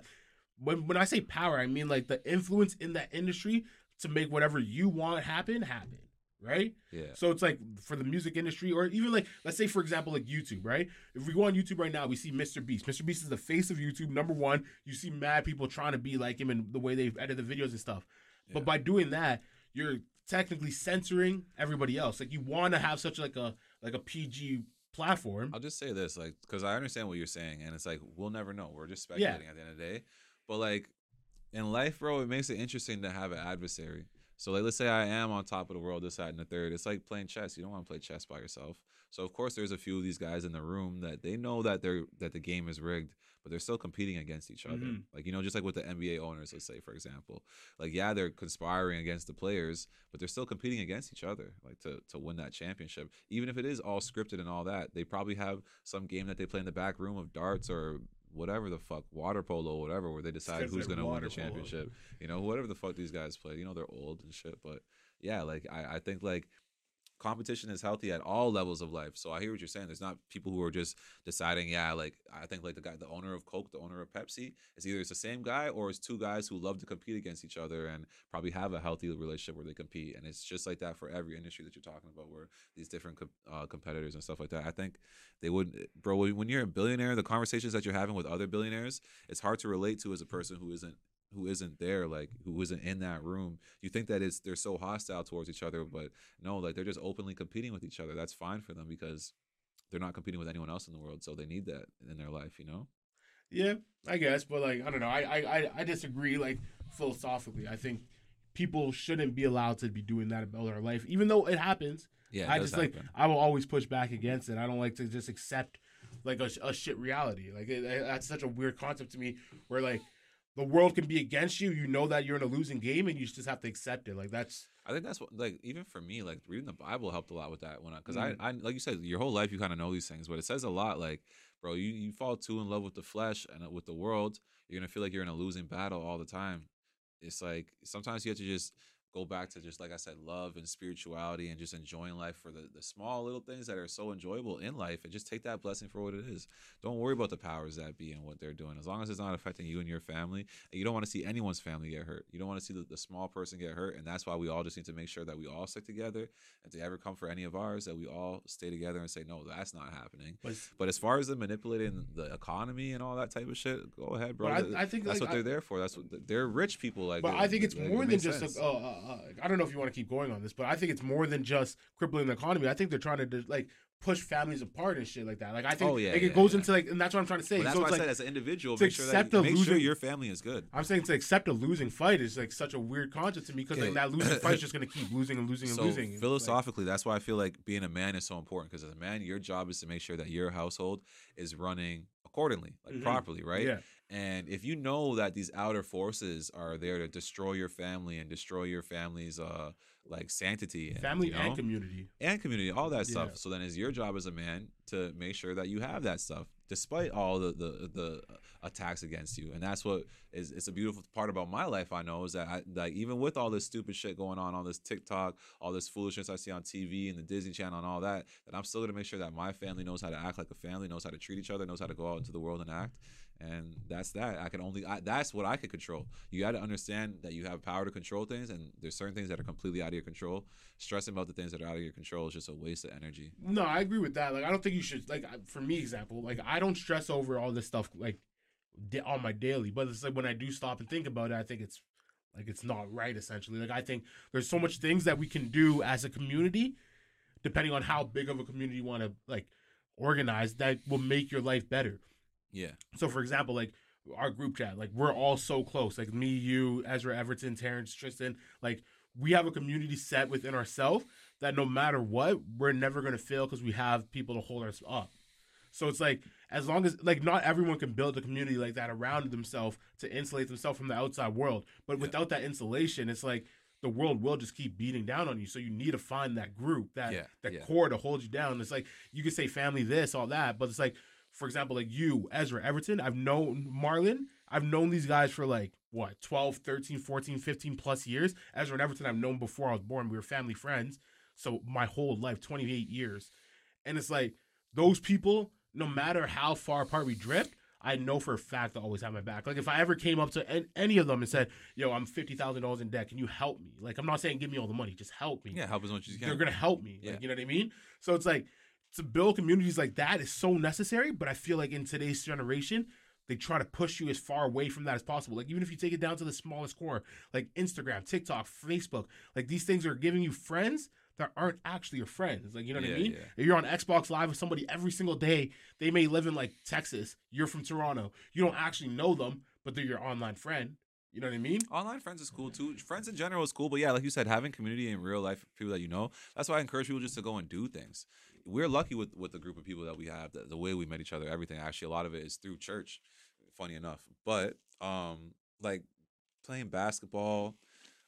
when when I say power, I mean like the influence in that industry to make whatever you want happen happen. Right? yeah. So it's like for the music industry, or even like let's say for example like YouTube, right? If we go on YouTube right now, we see Mr. Beast. Mr. Beast is the face of YouTube, number one. You see mad people trying to be like him and the way they edit the videos and stuff. Yeah. But by doing that, you're technically censoring everybody else. Like you want to have such like a like a PG platform. I'll just say this, like, because I understand what you're saying, and it's like we'll never know. We're just speculating at the end of the day. But like in life, bro, it makes it interesting to have an adversary. So like, let's say I am on top of the world, this, that, and the third. It's like playing chess. You don't want to play chess by yourself. So of course, there's a few of these guys in the room that they know that they're that the game is rigged, but they're still competing against each other. Mhm. Like you know, just like with the NBA owners, let's say for example, like yeah, they're conspiring against the players, but they're still competing against each other, like to to win that championship. Even if it is all scripted and all that, they probably have some game that they play in the back room of darts or whatever the fuck, water polo, whatever, where they decide who's gonna win the water polo. championship. You know, whatever the fuck these guys play. You know, they're old and shit, but yeah, like I, I think like competition is healthy at all levels of life. So I hear what you're saying. There's not people who are just deciding, yeah, like I think like the guy, the owner of Coke, the owner of Pepsi, is either it's the same guy or it's two guys who love to compete against each other and probably have a healthy relationship where they compete. And it's just like that for every industry that you're talking about, where these different uh, competitors and stuff like that. I think they would, bro. When you're a billionaire, the conversations that you're having with other billionaires, it's hard to relate to as a person who isn't who isn't there, like who isn't in that room. You think that it's they're so hostile towards each other, but no, like they're just openly competing with each other. That's fine for them because they're not competing with anyone else in the world, so they need that in their life, you know. Yeah, I guess, but like I don't know. I I I, disagree. Like philosophically, I think people shouldn't be allowed to be doing that about their life, even though it happens. Yeah, it I just like. I will always push back against it. I don't like to just accept like a, a shit reality. Like it, it- that's such a weird concept to me. Where like the world can be against you, you know that you're in a losing game, and you just have to accept it. Like that's I think that's what like even for me, like reading the Bible helped a lot with that when because Mhm. I, I like you said, your whole life you kind of know these things, but it says a lot. Like, bro, you you fall too in love with the flesh and uh, with the world, you're gonna feel like you're in a losing battle all the time. It's like sometimes you have to just go back to just like I said, love and spirituality and just enjoying life for the, the small little things that are so enjoyable in life and just take that blessing for what it is. Don't worry about the powers that be and what they're doing. As long as it's not affecting you and your family, you don't want to see anyone's family get hurt. You don't want to see the, the small person get hurt. And that's why we all just need to make sure that we all stick together. If they ever come for any of ours, that we all stay together and say, no, that's not happening. But, But as far as the manipulating the economy and all that type of shit, go ahead, bro. I- I think, that's like, what they're I- there for. That's what they're rich people. Like, but I think it's it more than makes just. sense. A, uh, uh, I don't know if you want to keep going on this, but I think it's more than just crippling the economy. I think they're trying to like push families apart and shit like that. Like I think Oh, yeah, like, yeah, it goes yeah. into like, and that's what I'm trying to say. But that's so why I like, said as an individual, make sure that you, make sure your family is good. I'm saying to accept a losing fight is like such a weird concept to me because like that losing fight is just gonna keep losing and losing and so losing. It's like- philosophically, that's why I feel like being a man is so important because as a man, your job is to make sure that your household is running accordingly, like Mhm. properly, right? Yeah. And if you know that these outer forces are there to destroy your family and destroy your family's uh like sanctity, and, family you know, and community. and community, all that Yeah. stuff. So then, it's your job as a man to make sure that you have that stuff, despite all the the, the attacks against you. And that's what is it's a beautiful part about my life. I know is that I, like even with all this stupid shit going on, all this TikTok, all this foolishness I see on TV and the Disney Channel and all that, that I'm still gonna make sure that my family knows how to act like a family, knows how to treat each other, knows how to go out into the world and act. And that's that. I can only I, that's what I could control. You got to understand that you have power to control things, and there's certain things that are completely out of your control. Stressing about the things that are out of your control is just a waste of energy. No, I agree with that. Like I don't think you should like for me example, like I don't stress over all this stuff like on my daily, but it's like when I do stop and think about it, I think it's like it's not right essentially. Like I think there's so much things that we can do as a community depending on how big of a community you want to like organize that will make your life better. Yeah. So for example, like our group chat, like we're all so close. Like me, you, Ezra, Everton, Terrence, Tristan, like we have a community set within ourselves that no matter what, we're never gonna fail because we have people to hold us up. So it's like as long as like not everyone can build a community like that around themselves to insulate themselves from the outside world. But Yeah. without that insulation, it's like the world will just keep beating down on you. So you need to find that group, that Yeah, that yeah. core to hold you down. It's like you could say family this, all that, but it's like, for example, like you, Ezra, Everton, I've known Marlon, I've known these guys for like what, 12, 13, 14, 15 plus years. Ezra and Everton I've known before I was born. We were family friends. So my whole life, 28 years. And it's like those people, no matter how far apart we drift, I know for a fact they'll always have my back. Like if I ever came up to any of them and said, "Yo, I'm fifty thousand dollars in debt. Can you help me?" Like I'm not saying give me all the money, just help me. Yeah. Help as much as you can. they're gonna help me. Yeah. Like you know what I mean? So it's like to build communities like that is so necessary. But I feel like in today's generation, they try to push you as far away from that as possible. Like even if you take it down to the smallest core, like Instagram, TikTok, Facebook, like these things are giving you friends that aren't actually your friends. Like you know what I mean? yeah. If you're on Xbox Live with somebody every single day, they may live in like Texas. You're from Toronto. You don't actually know them, but they're your online friend. You know what I mean? Online friends is cool too. Friends in general is cool, but yeah, like you said, having community in real life, people that you know. That's why I encourage people just to go and do things. We're lucky with with the group of people that we have, the, the way we met each other, everything. Actually, a lot of it is through church. Funny enough, but um, like playing basketball,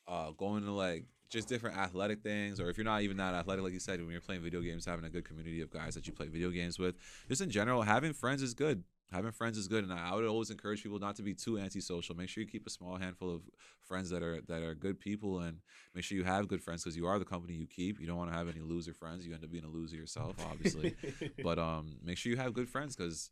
uh, going to like just different athletic things, or if you're not even that athletic, like you said, when you're playing video games, having a good community of guys that you play video games with, just in general, having friends is good. Having friends is good, and I would always encourage people not to be too antisocial. Make sure you keep a small handful of friends that are that are good people, and make sure you have good friends because you are the company you keep. You don't want to have any loser friends. You end up being a loser yourself, obviously. but um, make sure you have good friends because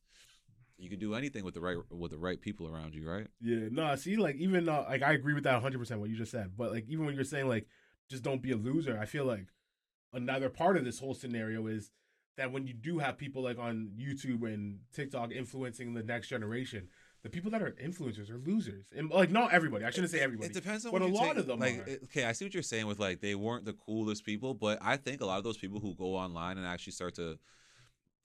you can do anything with the right with the right people around you, right? Yeah, no, see, like even uh, like I agree with that 100 percent what you just said, but like even when you're saying like just don't be a loser, I feel like another part of this whole scenario is that when you do have people like on YouTube and TikTok influencing the next generation, the people that are influencers are losers, and like not everybody. I shouldn't say everybody. It depends on but what a lot take- of them Like, are. okay, I see what you're saying with like they weren't the coolest people, but I think a lot of those people who go online and actually start to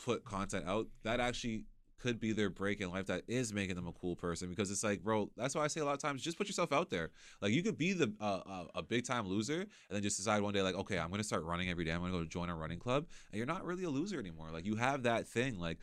put content out that actually could be their break in life that is making them a cool person because it's like bro that's why i say a lot of times just put yourself out there. Like you could be the uh, uh, a big time loser and then just decide one day like okay i'm gonna start running every day. I'm gonna go join a running club and you're not really a loser anymore. Like you have that thing. Like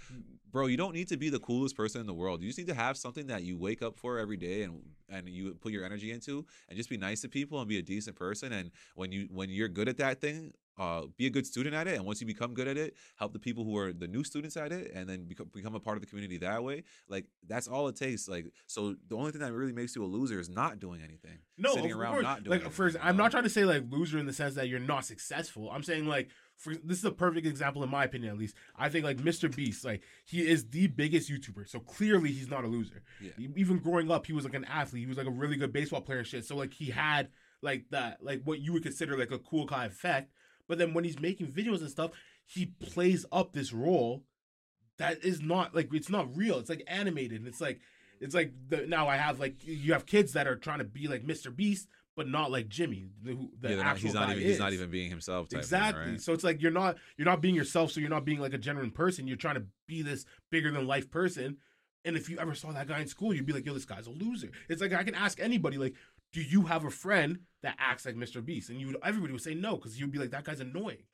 bro you don't need to be the coolest person in the world. You just need to have something that you wake up for every day and and you put your energy into and just be nice to people and be a decent person. And when you when you're good at that thing uh, be a good student at it, and once you become good at it, help the people who are the new students at it, and then become become a part of the community that way. Like that's all it takes. Like so, the only thing that really makes you a loser is not doing anything. No, sitting of around course. not doing. like anything, first, I'm not trying to say like loser in the sense that you're not successful. I'm saying like for this is a perfect example in my opinion at least. I think like Mr. Beast, like he is the biggest YouTuber, so clearly he's not a loser. Yeah. Even growing up, he was like an athlete. He was like a really good baseball player and shit. So like he had like that, like what you would consider like a cool guy effect. But then when he's making videos and stuff, he plays up this role that is not like it's not real. It's like animated. And it's like it's like the, now I have like you have kids that are trying to be like Mr. Beast, but not like Jimmy. The, who- the Yeah, not, he's not even he's not even being himself. Type exactly. Thing, right? So it's like you're not you're not being yourself. So you're not being like a genuine person. You're trying to be this bigger than life person. And if you ever saw that guy in school, you'd be like, yo, this guy's a loser. It's like I can ask anybody, like, do you have a friend that acts like Mr. Beast? And you would everybody would say no, because you'd be like, that guy's annoying.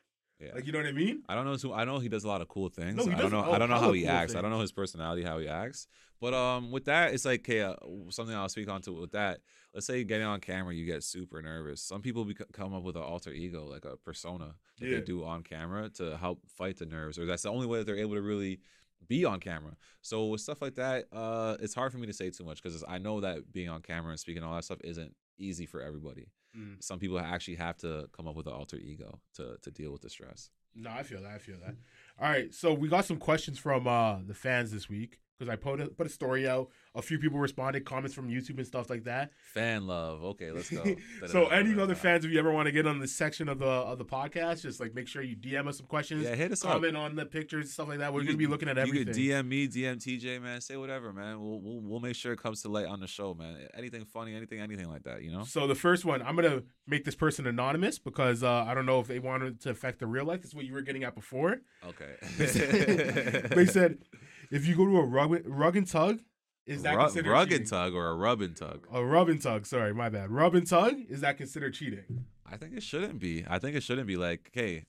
Yeah. Like you know what I mean? I don't know. Too, I know he does a lot of cool things. No, I don't know. I don't know how he cool acts. I don't know his personality, how he acts. But um, with that, it's like okay, uh, something I'll speak on to with that. Let's say you're getting on camera, you get super nervous. Some people bec- come up with an alter ego, like a persona that Yeah. they do on camera to help fight the nerves, or that's the only way that they're able to really be on camera. So with stuff like that, uh, it's hard for me to say too much because I know that being on camera and speaking all that stuff isn't easy for everybody. Mm. Some people actually have to come up with an alter ego to to deal with the stress. No, I feel that. I feel that. All right, so we got some questions from uh the fans this week because I put a, put a story out. A few people responded, comments from YouTube and stuff like that. Fan love. Okay, let's go. so, any other fans, if you ever want to get on the section of the of the podcast, just like make sure you DM us some questions, Yeah, hit us up. comment on the pictures, stuff like that. We're You gonna could- be looking at everything. You could DM me, DM TJ, man. Say whatever, man. We'll, we'll we'll make sure it comes to light on the show, man. Anything funny, anything, anything like that, you know. So the first one, I'm gonna make this person anonymous because uh, I don't know if they wanted to affect the real life. That's what you were getting at before. Okay. they said if you go to a rug, rug and tug, is that Ru- considered rug cheating? and tug or a rub and tug? A rub and tug. Sorry, my bad. Rub and tug is that considered cheating? I think it shouldn't be. I think it shouldn't be. Like, okay,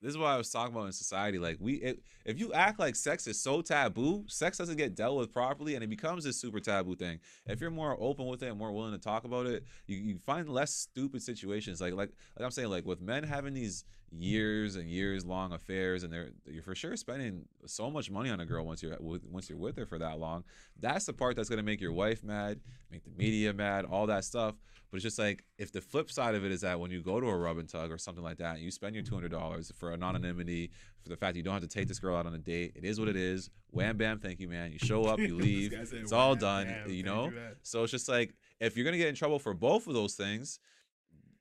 this is what I was talking about in society. Like, we it, if you act like sex is so taboo, sex doesn't get dealt with properly, and it becomes this super taboo thing. If you're more open with it and more willing to talk about it, you, you find less stupid situations. Like, like, like I'm saying, like with men having these years and years long affairs, and they're you're for sure spending so much money on a girl once you're with, once you're with her for that long. That's the part that's gonna make your wife mad, make the media mad, all that stuff. But it's just like if the flip side of it is that when you go to a rub and tug or something like that, you spend your two hundred dollars for anonymity, for the fact that you don't have to take this girl out on a date, it is what it is. Wham bam, thank you, man. You show up, you leave, said, it's all done. bam, you know. that." So it's just like if you're gonna get in trouble for both of those things,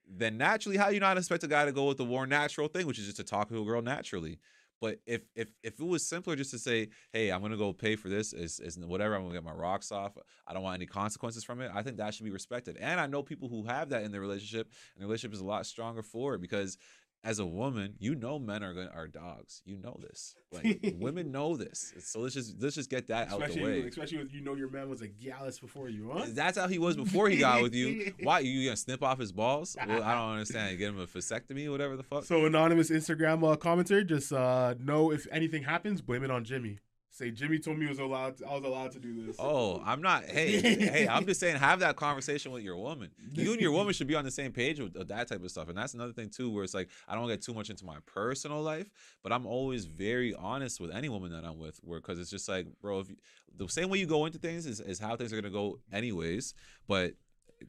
then naturally, how you not expect a guy to go with the more natural thing, which is just to talk to a girl naturally. But if if if it was simpler just to say, "Hey, I'm gonna go pay for this," is is whatever. I'm gonna get my rocks off. I don't want any consequences from it. I think that should be respected. And I know people who have that in their relationship, and the relationship is a lot stronger for it because as a woman, you know men are gonna, are dogs. You know this. Like women know this. So let's just let's just get that out the Especially, way. especially with you know your man was a gallus before you, huh? That's how he was before he got with you. Why you gonna snip off his balls? Well, I don't understand. Get him a vasectomy, whatever the fuck. So anonymous Instagram uh, commenter, just uh, know if anything happens, blame it on Jimmy. Say Jimmy told me I was allowed. To, I was allowed to do this. Oh, I'm not. Hey, hey, I'm just saying, have that conversation with your woman. You and your woman should be on the same page with that type of stuff. And that's another thing too, where it's like I don't get too much into my personal life, but I'm always very honest with any woman that I'm with. Where because it's just like, bro, if you, the same way you go into things is, is how things are gonna go anyways. But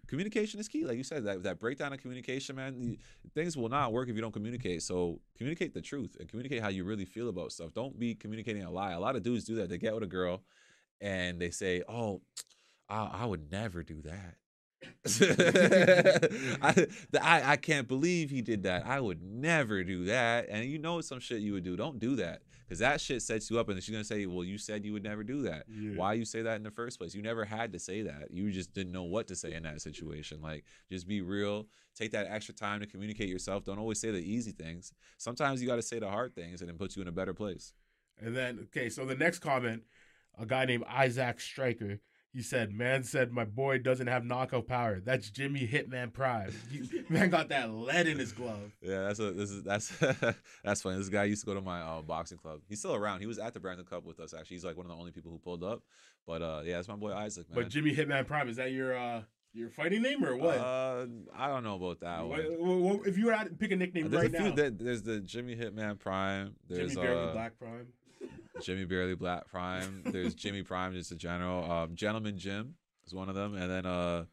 communication is key, like you said. That that breakdown of communication, man, the, things will not work if you don't communicate. So communicate the truth and communicate how you really feel about stuff. Don't be communicating a lie. A lot of dudes do that. They get with a girl and they say, "Oh, I, I would never do that." I, I I can't believe he did that. I would never do that. And you know it's some shit you would do. Don't do that because that shit sets you up. And she's gonna say, "Well, you said you would never do that. Yeah. Why you say that in the first place? You never had to say that. You just didn't know what to say in that situation. Like, just be real. Take that extra time to communicate yourself. Don't always say the easy things. Sometimes you got to say the hard things, and it puts you in a better place. And then okay, so the next comment, a guy named Isaac Striker. He said, "Man said my boy doesn't have knockout power. That's Jimmy Hitman Prime. Man got that lead in his glove. Yeah, that's a this is that's that's funny. This guy used to go to my uh, boxing club. He's still around. He was at the Brandon Cup with us. Actually, he's like one of the only people who pulled up. But uh, yeah, that's my boy Isaac, man. But Jimmy Hitman Prime is that your uh Your fighting name or what? Uh, I don't know about that What- one. if you were to pick a nickname There's right a few. now, there's the Jimmy Hitman Prime. There's Jimmy Barely uh, Black Prime. Jimmy Barely Black Prime. There's Jimmy Prime, just a general. Um, Gentleman Jim is one of them, and then uh,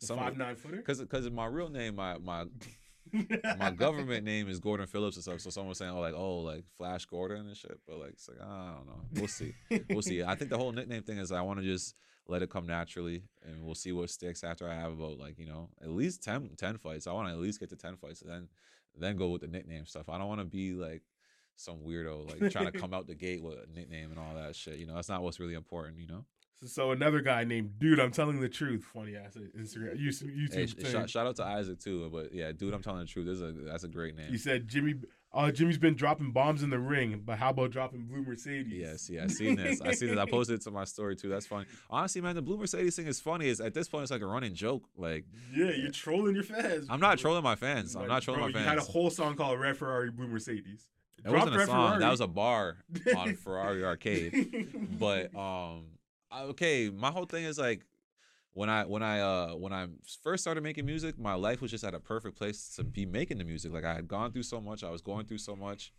The some five nine footer. because because my real name, my my my government name is Gordon Phillips and stuff. So someone was saying, oh, like, oh, like Flash Gordon and shit. But like, it's like, I don't know. We'll see. we'll see. I think the whole nickname thing is I want to just let it come naturally, and we'll see what sticks after I have about like you know at least 10, 10 fights. I want to at least get to ten fights, and then then go with the nickname stuff. I don't want to be like some weirdo like trying to come out the gate with a nickname and all that shit. You know, that's not what's really important. You know. So, so another guy named Dude, I'm telling the truth. Funny ass Instagram, YouTube. YouTube Hey, sh- shout, shout out to Isaac too, but yeah, dude, I'm telling the truth. This is a, that's a great name. He said Jimmy. Uh, Jimmy's been dropping bombs in the ring, but how about dropping blue Mercedes? Yes, yeah, I seen this. I seen this. I posted it to my story too. That's funny. Honestly, man, the blue Mercedes thing is funny. Is at this point, it's like a running joke. Like, Yeah, you're trolling your fans. I'm not trolling my fans. I'm not trolling bro, my fans. You had a whole song called Red Ferrari, Blue Mercedes. That wasn't a song. Ferrari. That was a bar on Ferrari Arcade. But um, okay, my whole thing is like when I when I uh when I first started making music, my life was just at a perfect place to be making the music. Like I had gone through so much, I was going through so much.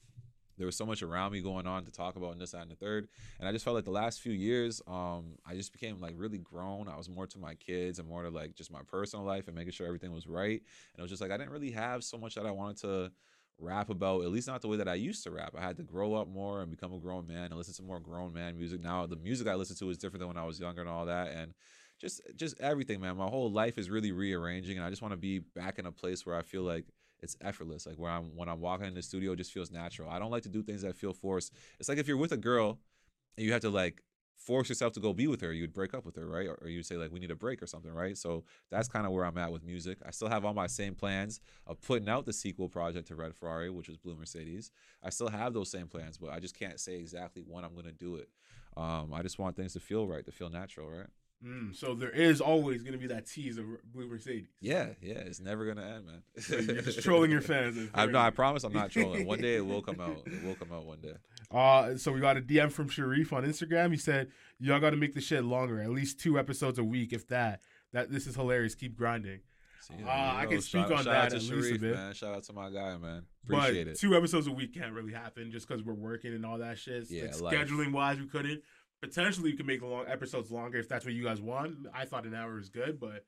There was so much around me going on to talk about and this, that, and the third. And I just felt like the last few years, um, I just became like really grown. I was more to my kids and more to like just my personal life and making sure everything was right. And it was just like I didn't really have so much that I wanted to rap about, at least not the way that I used to rap. I had to grow up more and become a grown man and listen to more grown man music. Now the music I listen to is different than when I was younger and all that. And just just everything, man. My whole life is really rearranging and I just want to be back in a place where I feel like it's effortless. Like where I'm when I'm walking in the studio, it just feels natural. I don't like to do things that feel forced. It's like if you're with a girl and you have to like force yourself to go be with her, you'd break up with her, right? Or, or you'd say like we need a break or something, right? So that's kind of where I'm at with music. I still have all my same plans of putting out the sequel project to Red Ferrari, which was Blue Mercedes. I still have those same plans, but I just can't say exactly when I'm gonna do it. Um, I just want things to feel right, to feel natural, right? Mm, so there is always going to be that tease of Blue Mercedes. Yeah, yeah, it's never gonna end, man. So you're just trolling your fans. I'm no, I promise I'm not trolling. One day it will come out. It will come out one day. Uh, so we got a DM from Sharif on Instagram. He said, "Y'all got to make the shit longer, at least two episodes a week, if that. That this is hilarious. Keep grinding." See, Uh, I can speak shout, on shout that out to at least a Sharif, bit. man. Shout out to my guy, man. Appreciate but it. two episodes a week can't really happen just because we're working and all that shit. Yeah, like, scheduling wise, we couldn't. Potentially, you can make the long episodes longer if that's what you guys want. I thought an hour is good, but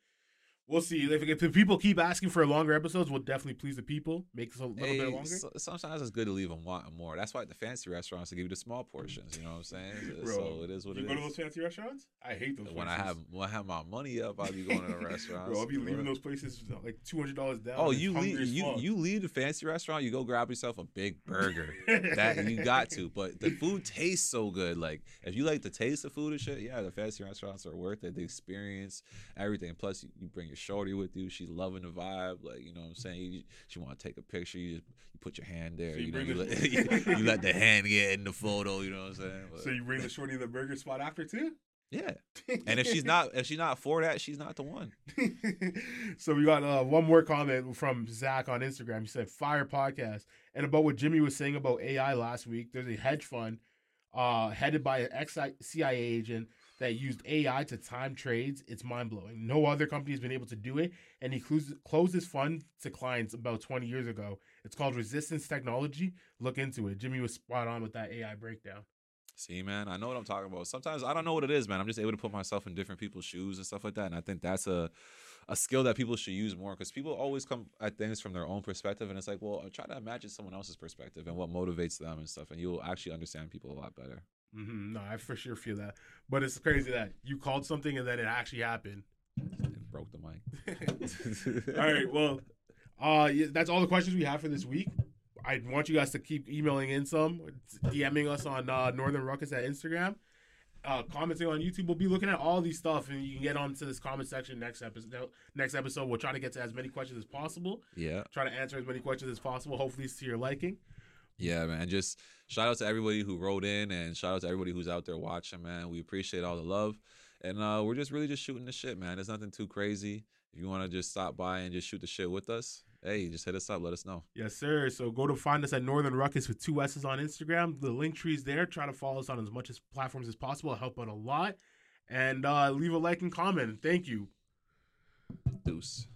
we'll see. If, if the people keep asking for longer episodes, we'll definitely please the people. Make this a little Hey, bit longer. so- sometimes it's good to leave them wanting more. That's why at the fancy restaurants they give you the small portions. You know what I'm saying? Bro, so it is what it is. you it go to those fancy restaurants? I hate those. when I have when I have my money up, I'll be going to the restaurants. Bro, I'll be leaving those places like two hundred dollars down. Oh, you leave you you leave the fancy restaurant, you go grab yourself a big burger. that you got to, but the food tastes so good. Like if you like the taste of food and shit, yeah, the fancy restaurants are worth it. The experience, everything. Plus, you, you bring your shorty with you. She's loving the vibe. Like you know what I'm saying. You, she want to take a picture. You just you put your hand there. So you you, know, you, let, you, let the hand get in the photo. You know what I'm saying. But, So you bring the shorty to the burger spot after too? yeah. And if she's not if she's not for that, she's not the one. so we got uh, one more comment from Zach on Instagram. He said, "Fire podcast." And about what Jimmy was saying about AI last week, there's a hedge fund uh, headed by an ex CIA agent that used AI to time trades. It's mind blowing. No other company has been able to do it, and he closed, his fund to clients about 20 years ago. It's called Resistance Technology. Look into it. Jimmy was spot on with that AI breakdown. See, man, I know what I'm talking about. Sometimes I don't know what it is, man. I'm just able to put myself in different people's shoes and stuff like that. And I think that's a a skill that people should use more because people always come at things from their own perspective, and it's like, well, try to imagine someone else's perspective and what motivates them and stuff, and you'll actually understand people a lot better. Hmm No, I for sure feel that. But it's crazy that you called something and then it actually happened. It broke the mic. all right. Well, uh, yeah, that's all the questions we have for this week. I want you guys to keep emailing in some, DMing us on uh, Northern Ruckus at Instagram, uh, commenting on YouTube. We'll be looking at all these stuff, and you can get onto this comment section next episode. Next episode, we'll try to get to as many questions as possible. yeah. Try to answer as many questions as possible. Hopefully, it's to your liking. Yeah, man. Just shout out to everybody who wrote in and shout out to everybody who's out there watching, man. We appreciate all the love. And uh, we're just really just shooting the shit, man. There's nothing too crazy. If you want to just stop by and just shoot the shit with us, hey, just hit us up. Let us know. Yes, sir. So go to find us at Northern Ruckus with two S's on Instagram. The link tree's there. Try to follow us on as much as platforms as possible. It'll help out a lot. And uh, leave a like and comment. Thank you. Deuce.